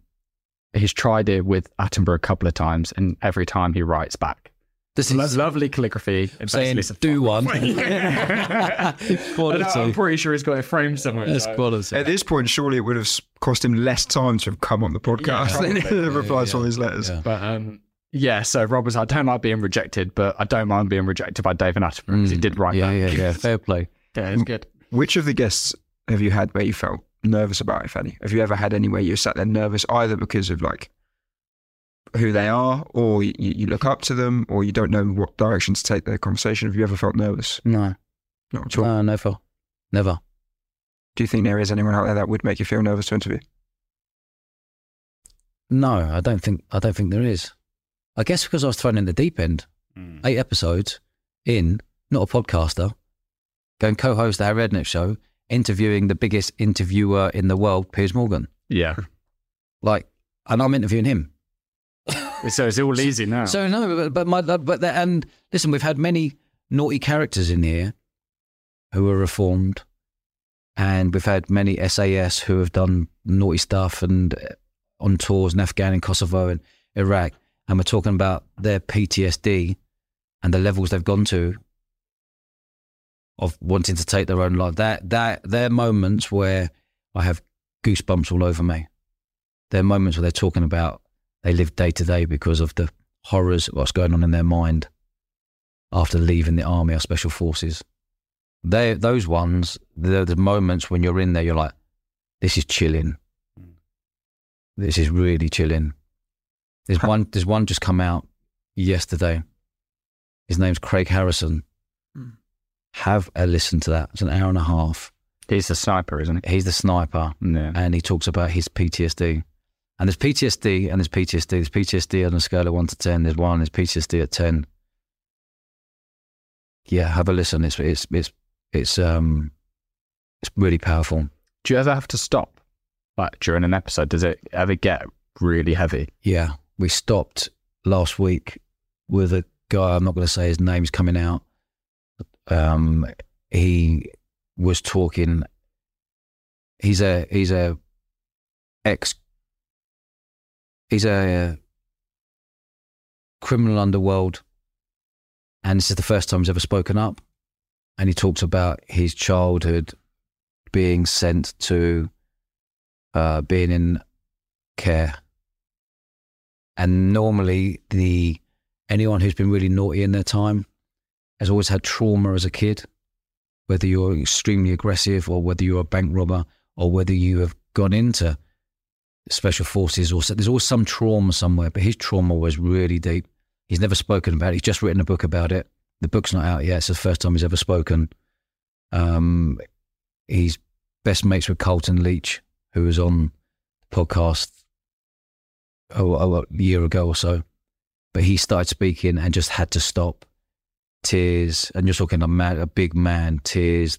he's tried it with Attenborough a couple of times, and every time he writes back, This Lo- is lovely calligraphy. It saying do one. off." And I'm pretty sure he's got it framed somewhere. That's so- quality. At this point, surely it would have cost him less time to have come on the podcast probably. than the replies to all yeah, his letters. yeah. But um, yeah, so Rob was, I don't like being rejected, but I don't mind being rejected by David Attenborough because he did write Mm. Yeah, back. yeah, yeah. Fair play. Yeah, it's good. Which of the guests have you had where you felt nervous about, if any? Have you ever had any where you sat there nervous either because of like who they are, or you, you look up to them, or you don't know what direction to take their conversation? Have you ever felt nervous? No, Not at all. no, never, never. Do you think there is anyone out there that would make you feel nervous to interview? No, I don't think. I don't think there is. I guess because I was thrown in the deep end. Hmm. Eight episodes in, not a podcaster, going co-host the Harry Redknapp show, interviewing the biggest interviewer in the world, Piers Morgan. Yeah. Like, and I'm interviewing him. So it's all easy now. So no, but, but my but the, and listen, we've had many naughty characters in here who are reformed, and we've had many SAS who have done naughty stuff and uh, on tours in Afghan and Kosovo and Iraq, and we're talking about their PTSD and the levels they've gone to of wanting to take their own life. That that they're moments where I have goosebumps all over me. They're moments where they're talking about they live day to day because of the horrors of what's going on in their mind after leaving the army or special forces. They those ones, they're the moments when you're in there, you're like, this is chilling. This is really chilling. There's one. There's one just come out yesterday. His name's Craig Harrison. Hmm. Have a listen to that. It's an hour and a half. He's the sniper, isn't he? He's the sniper? Yeah. and he talks about his PTSD. And there's PTSD and there's PTSD. There's PTSD on a scale of one to ten. There's one. There's PTSD at ten. Yeah, have a listen. It's it's it's it's um it's really powerful. Do you ever have to stop? Like during an episode, does it ever get really heavy? Yeah, we stopped last week with a guy. I'm not going to say his name's coming out. Um, he was talking. He's a he's a ex. He's a criminal underworld, and this is the first time he's ever spoken up. And he talks about his childhood being sent to uh, being in care. And normally, the anyone who's been really naughty in their time has always had trauma as a kid, whether you're extremely aggressive or whether you're a bank robber or whether you have gone into special forces or there's always some trauma somewhere. But his trauma was really deep. He's never spoken about it. He's just written a book about it. The book's not out yet. It's the first time he's ever spoken. Um, he's best mates with Colton Leach, who was on the podcast oh, oh, a year ago or so. But he started speaking and just had to stop. Tears, and you're talking a man, a big man, tears.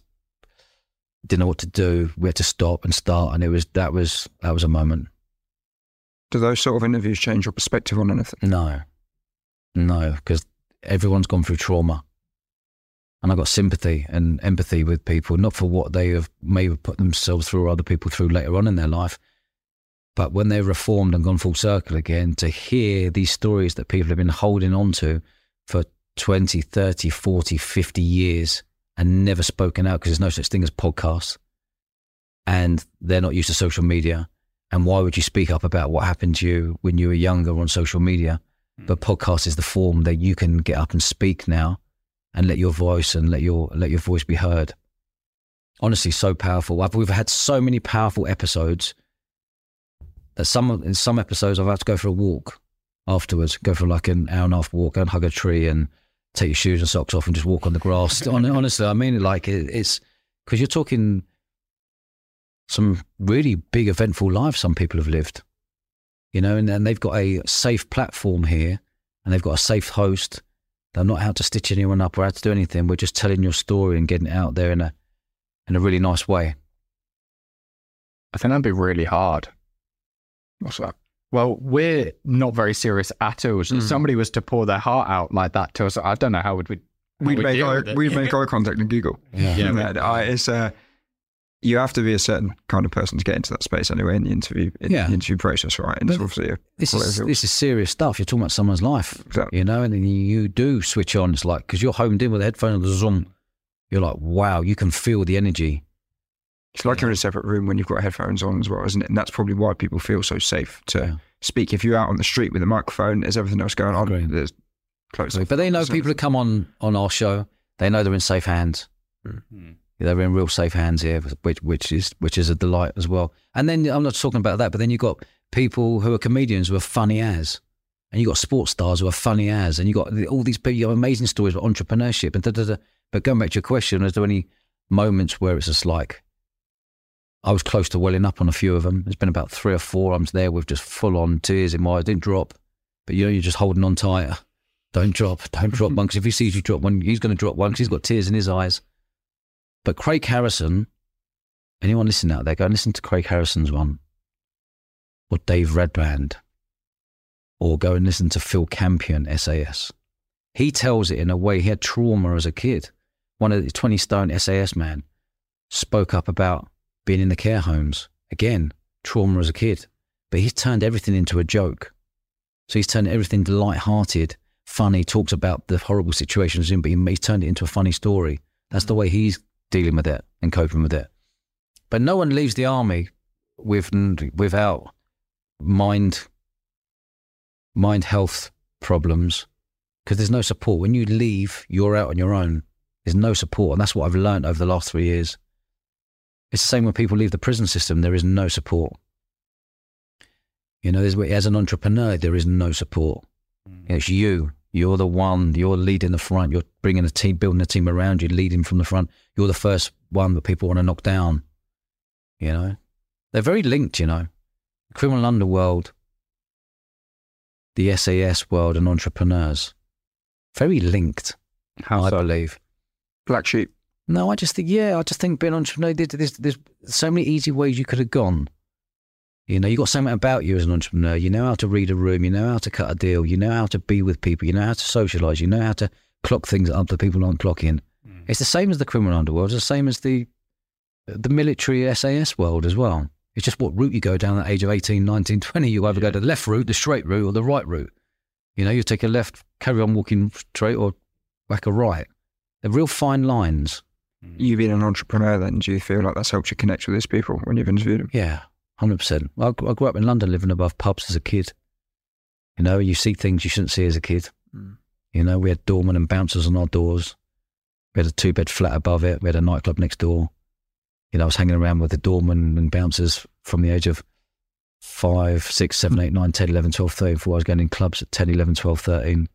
Didn't know what to do. We had to stop and start, and it was that was that was a moment. Do those sort of interviews change your perspective on anything? No, no, because everyone's gone through trauma, and I've got sympathy and empathy with people, not for what they have may have put themselves through or other people through later on in their life, but when they're reformed and gone full circle again, to hear these stories that people have been holding on to for 20, 30, 40, 50 years and never spoken out because there's no such thing as podcasts, and they're not used to social media. And why would you speak up about what happened to you when you were younger on social media? Hmm. But podcast is the form that you can get up and speak now and let your voice and let your let your voice be heard. Honestly, so powerful. I've, we've had so many powerful episodes that some in some episodes I've had to go for a walk afterwards, go for like an hour and a half walk, and hug a tree and take your shoes and socks off and just walk on the grass. Honestly, I mean it like it, it's because you're talking some really big eventful lives some people have lived you know, and, and they've got a safe platform here and they've got a safe host. They're not out to stitch anyone up or out to do anything. We're just telling your story and getting it out there in a in a really nice way. I think that'd be really hard. What's that? Well, we're not very serious at all. So if Mm. somebody was to pour their heart out like that to us, I don't know how would we. how We'd we'd make deal eye, we'd make eye contact and Google. Yeah. Yeah, And that- I, it's uh, you have to be a certain kind of person to get into that space anyway in the interview in Yeah. the interview process, right? And it's obviously a, This is this is serious stuff. You're talking about someone's life, exactly. you know, and then you do switch on. It's like because you're homed in with a headphone and the zoom. You're like, wow, you can feel the energy. It's like you're in a separate room when you've got headphones on as well, isn't it? And that's probably why people feel so safe to Yeah. speak. If you're out on the street with a microphone, there's everything else going on. Agree. There's close. But they know people who come on on our show. They know they're in safe hands. Mm. They're in real safe hands here, which which is which is a delight as well. And then I'm not talking about that, but then you've got people who are comedians who are funny as, and you've got sports stars who are funny as, and you've got all these people, you have amazing stories about entrepreneurship and da da da. But going back to your question, is there any moments where it's just like, I was close to welling up on a few of them. There's been about three or four. I'm there with just full on tears in my eyes. Didn't drop, but you know, you're just holding on tighter. Don't drop, don't drop one. Because if he sees you drop one, he's going to drop one because he's got tears in his eyes. But Craig Harrison, anyone listening out there, go and listen to Craig Harrison's one, or Dave Redband, or go and listen to Phil Campion, SAS. He tells it in a way he had trauma as a kid. One of the 20 stone SAS man spoke up about being in the care homes. Again, trauma as a kid. But he's turned everything into a joke. So he's turned everything to light-hearted, funny, talks about the horrible situations in, but he- he's turned it into a funny story. That's the mm. way he's dealing with it and coping with it. But no one leaves the army with without mind mind health problems because there's no support. When you leave, you're out on your own. There's no support, and that's what I've learned over the last three years. It's the same when people leave the prison system. There is no support. You know, as an entrepreneur, there is no support. Mm. It's you. You're the one. You're leading the front. You're bringing a team, building a team around you, leading from the front. You're the first one that people want to knock down. You know, they're very linked. You know, criminal underworld, the SAS world, and entrepreneurs, very linked. How I so? believe. Black sheep. No, I just think, yeah, I just think being an entrepreneur, there's, there's, there's so many easy ways you could have gone. You know, you've got something about you as an entrepreneur. You know how to read a room. You know how to cut a deal. You know how to be with people. You know how to socialize. You know how to clock things up that people aren't clocking. Mm. It's the same as the criminal underworld. It's the same as the the military SAS world as well. It's just what route you go down at the age of 18, 19, 20. You either go to the left route, the straight route, or the right route. You know, you take a left, carry on walking straight, or whack a right. They're real fine lines. Mm. You being an entrepreneur, then do you feel like that's helped you connect with these people when you've interviewed them? Yeah, hundred percent. I, I grew up in London, living above pubs as a kid. You know, you see things you shouldn't see as a kid. Mm. You know, we had doormen and bouncers on our doors. We had a two-bed flat above it. We had a nightclub next door. You know, I was hanging around with the doormen and bouncers from the age of five, six, seven, eight, nine, 10, 11, 12, 13, before I was going in clubs at 10, 11, 12, 13,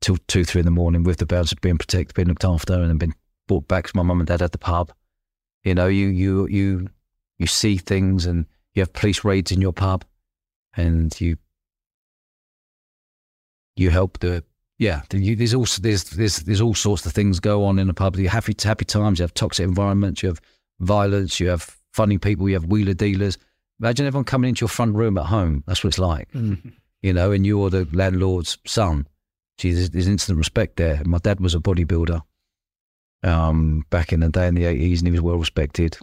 till two, three in the morning with the bouncers being protected, being looked after, and then been brought back to my mum and dad at the pub. You know, you, you, you, you see things and you have police raids in your pub and you you help the yeah you, there's also there's, there's there's all sorts of things go on in a pub. You have happy happy times you have toxic environments you have violence you have funny people you have wheeler dealers. Imagine everyone coming into your front room at home. That's what it's like you know and you're the landlord's son. Gee, there's, there's instant respect there. My dad was a bodybuilder um back in the day in the 80s and he was well respected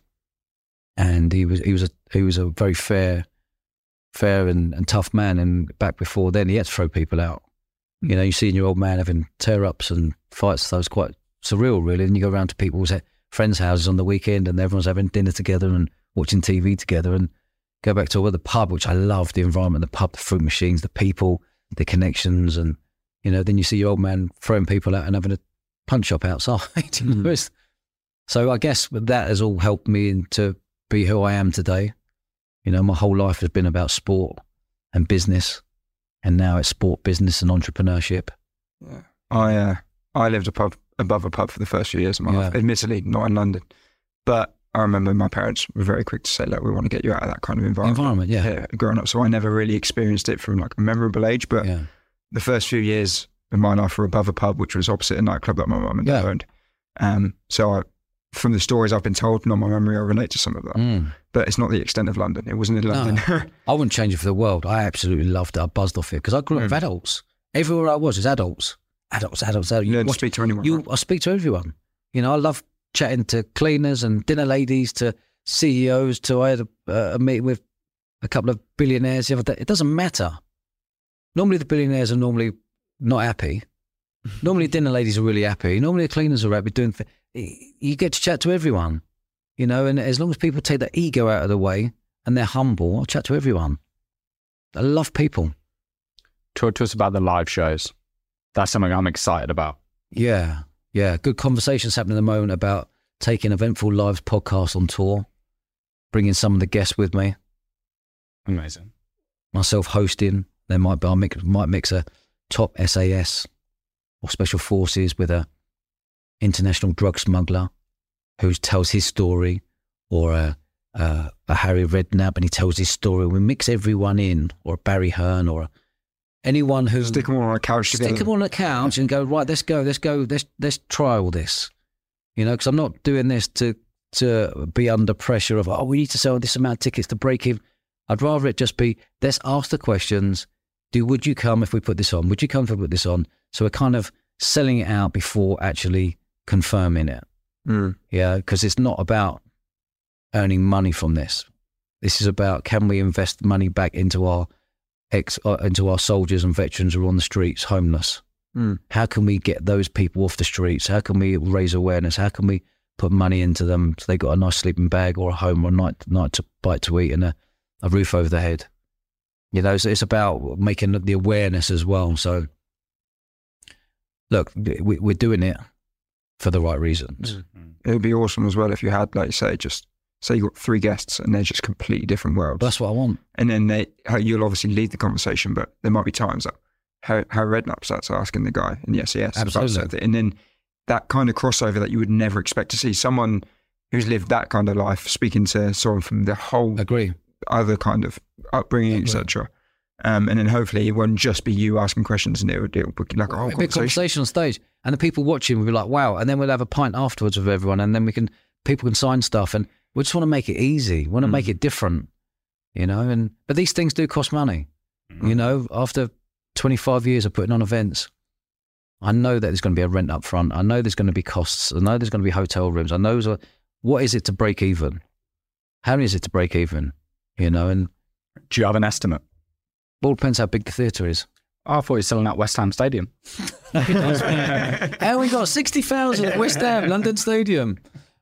and he was he was a he was a very fair fair and, and tough man. And back before then he had to throw people out. You know you see your old man having tear ups and fights. That was quite surreal really. And you go around to people's friends houses on the weekend and everyone's having dinner together and watching tv together. And go back to well, the pub which i love the environment the pub the fruit machines the people the connections. And you know then you see your old man throwing people out and having a punch up outside Mm. so i guess that has all helped me to be who i am today you know, my whole life has been about sport and business, and now it's sport, business, and entrepreneurship. Yeah. I uh, I lived a pub above a pub for the first few years of my life. Admittedly, not in London, but I remember my parents were very quick to say, "Look, we want to get you out of that kind of environment." Environment, yeah, Yeah, growing up, so I never really experienced it from like a memorable age. But yeah, the first few years of my life were above a pub, which was opposite a nightclub that my mum and dad Yeah. owned. Um, so I from the stories I've been told, not my memory, I relate to some of that. Mm. But it's not the extent of London. It wasn't in London. I wouldn't change it for the world. I absolutely loved it. I buzzed off it because I grew up with adults. Everywhere I was is adults. Adults, adults, adults. you don't speak to anyone. you right? I speak to everyone. You know, I love chatting to cleaners and dinner ladies, to CEOs. To I had a, uh, a meeting with a couple of billionaires the other day. It doesn't matter. Normally, the billionaires are normally not happy. Normally, dinner ladies are really happy. Normally, the cleaners are happy doing. Th- you get to chat to everyone, you know, and as long as people take the ego out of the way and they're humble, I'll chat to everyone. I love people. Talk to us about the live shows. That's something I'm excited about. Yeah, yeah. Good conversations happening at the moment about taking Eventful Lives podcast on tour, bringing some of the guests with me, Amazing. myself hosting. There might be I mix, might mix a top SAS or special forces with a international drug smuggler who tells his story, or a a, a Harry Redknapp and he tells his story. We mix everyone in, or Barry Hearn, or anyone who Stick them all on a couch stick together. them on the couch and go right. Let's go. Let's go. Let's let's try all this. You know, because I'm not doing this to to be under pressure of oh we need to sell this amount of tickets to break even. I'd rather it just be let's ask the questions. Do would you come if we put this on? Would you come if we put this on? So we're kind of selling it out before actually confirming it. Mm. Yeah, because it's not about earning money from this. This is about can we invest money back into our ex uh, into our soldiers and veterans who are on the streets homeless. Mm. How can we get those people off the streets? How can we raise awareness? How can we put money into them so they got a nice sleeping bag or a home or a night night to bite to eat and a, a roof over their head? You know, so it's about making the awareness as well. So, look, we, we're doing it for the right reasons. Mm. It would be awesome as well if you had, like you say, just say you got three guests and they're just completely different worlds. That's what I want. and then they, you'll obviously lead the conversation, but there might be times that Harry Redknapp starts asking the guy in the SAS about Absolutely. something, and then that kind of crossover that you would never expect to see someone who's lived that kind of life speaking to someone from the whole Agree. other kind of upbringing, etc. Um, and then hopefully it won't just be you asking questions, and it would, it would be like a whole a conversation. conversation on stage, and the people watching will be like, "Wow!" And then we'll have a pint afterwards with everyone, and then we can people can sign stuff, and we just want to make it easy. We want to Mm. make it different, you know. And but these things do cost money, you know. After 25 years of putting on events, I know that there's going to be a rent up front. I know there's going to be costs. I know there's going to be hotel rooms. I know a, what is it to break even? How many is it to break even? You know, and Do you have an estimate? All depends how big the theatre is. Oh, I thought you were selling out West Ham Stadium. How we got 60,000 at West Ham, London Stadium.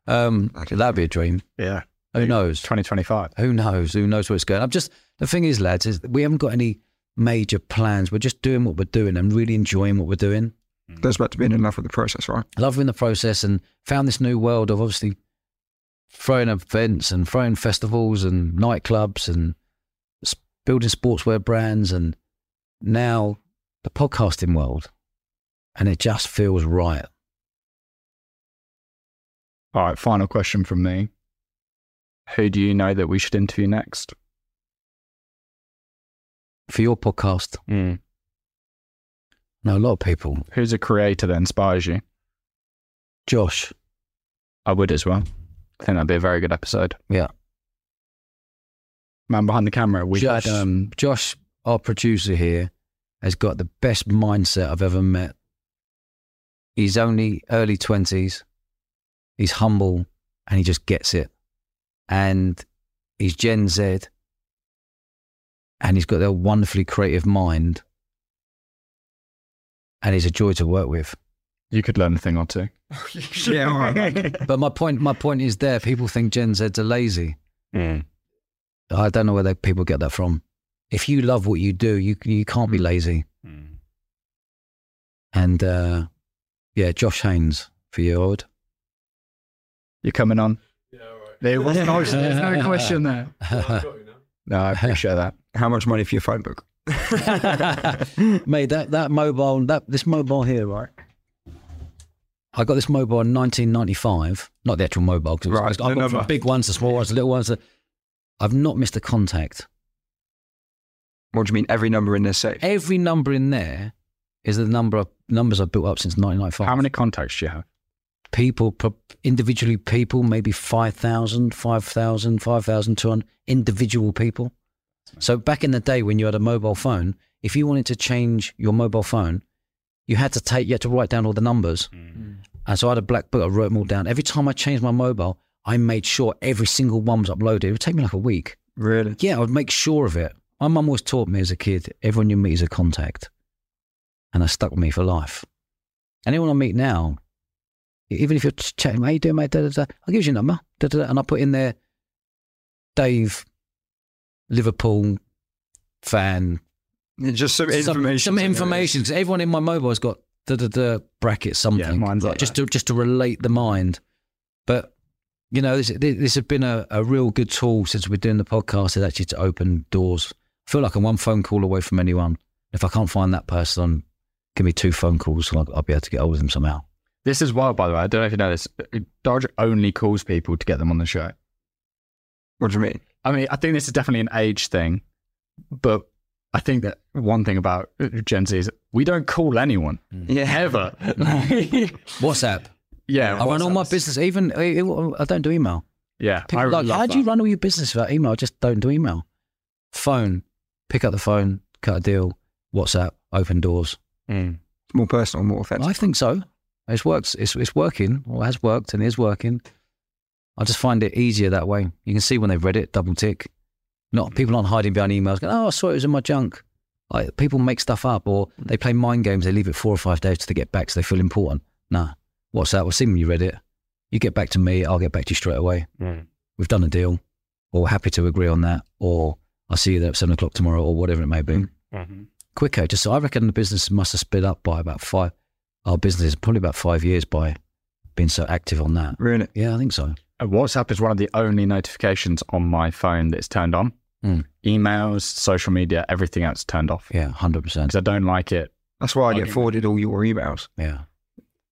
Um, that'd be a dream. Yeah. Who knows? 2025. Who knows? Who knows where it's going? I'm just, the thing is, lads, is we haven't got any major plans. We're just doing what we're doing and really enjoying what we're doing. Goes about to being in love with the process, right? Loving the process and found this new world of obviously throwing events and throwing festivals and nightclubs and s- building sportswear brands and now the podcasting world. And it just feels right. All right, final question from me. Who do you know that we should interview next? For your podcast, Mm. know a lot of people. Who's a creator that inspires you? Josh, I would as well. I think that'd be a very good episode. Yeah. Man behind the camera. We Josh, had um, Josh, our producer here, has got the best mindset I've ever met. He's only early 20s. He's humble and he just gets it. And he's Gen Z and he's got a wonderfully creative mind. And he's a joy to work with. you could learn a thing or two. yeah, all right. But my point, my point is there. People think Gen Zs are lazy. Mm. I don't know where they, people get that from. If you love what you do, you you can't be lazy. Mm. And uh, yeah, Josh Haynes for you, I would. You coming on? Yeah, all right. There was no, there's no question there. Well, I've you now. No, I appreciate that. How much money for your phone book? Mate, that, that mobile, that this mobile here, right? I got this mobile in 1995. Not the actual mobile, because Right, I've the got from number. big ones to small ones, to little ones. to- I've not missed a contact. What do you mean? Every number in there safe? Every number in there is the number of numbers I've built up since 1995. How many contacts do you have? people, individually people, maybe 5,000, 5,000, 5,200 individual people. So back in the day when you had a mobile phone, if you wanted to change your mobile phone, you had to take, you had to write down all the numbers. Mm. And so I had a black book, I wrote them all down. Every time I changed my mobile, I made sure every single one was uploaded. It would take me like a week. Really? Yeah, I would make sure of it. My mum always taught me as a kid, everyone you meet is a contact. And that stuck with me for life. Anyone I meet now, even if you're chatting, how you doing, mate? Da, da, da, I'll give you your number. Da, da, da, and I put in there, Dave, Liverpool fan. Just some Some- information. Some, information. Because everyone in my mobile has got da, da, da, bracket something. Yeah, mine's like just that. to just to relate the mind. But you know, this this has been a, a real good tool since we're doing the podcast. Is actually to open doors. I feel like I'm one phone call away from anyone. If I can't find that person, give me two phone calls, and I'll, I'll be able to get hold of them somehow. This is wild, by the way. I don't know if you know this. Dodge only calls people to get them on the show. What do you mean? I mean, I think this is definitely an age thing, but I think that one thing about Gen Z is we don't call anyone Yeah. ever. WhatsApp. Yeah, I run all my business. Even eh, eh, I I don't do email. Yeah, People I like, love how do you run all your business without email? I just don't do email. Phone, pick up the phone, cut a deal. WhatsApp, open doors. Mm. More personal, more authentic. I think so. It works. It's, it's working, or has worked, and is working. I just find it easier that way. You can see when they've read it, double tick. Not hmm. people aren't hiding behind emails. Going, oh, I saw it was in my junk. Like people make stuff up, or they play mind games. They leave it four or five days to get back, so they feel important. Nah, what's that? Well, see when you read it. You get back to me, I'll get back to you straight away. Mm. We've done a deal, or we're happy to agree on that, or I'll see you there at seven o'clock tomorrow, or whatever it may be Mm. hmm quicker. Just I reckon the business must have sped up by about five. Our business is probably about five years by being so active on that. Really? Yeah, I think so. Uh, WhatsApp is one of the only notifications on my phone that's turned on. Mm. Emails, social media, everything else turned off Yeah, hundred percent. because I don't like it. That's why I get Okay. forwarded all your emails. Yeah,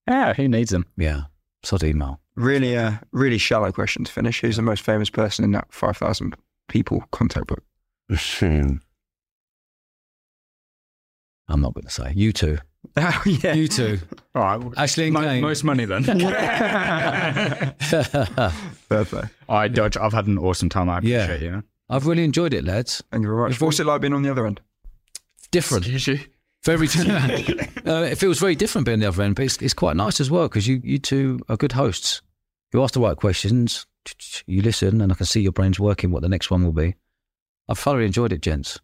Yeah, who needs them? yeah. Sod email. Really, uh, really shallow question to finish. Who's the most famous person in that 5,000 people contact book? I'm not going to say you two. Oh, yeah. You two. All right, well, Ashley and mo- Kane. most money then. Fair play. All right, Dodge, I've had an awesome time. I Yeah. appreciate you. I've really enjoyed it, lads. Thank you very much. What's it like being on the other end? Different. Very. uh, it feels very different being the other end, but it's, it's quite nice as well because you you two are good hosts. You ask the right questions. You listen, and I can see your brains working. What the next one will be. I've thoroughly enjoyed it, gents.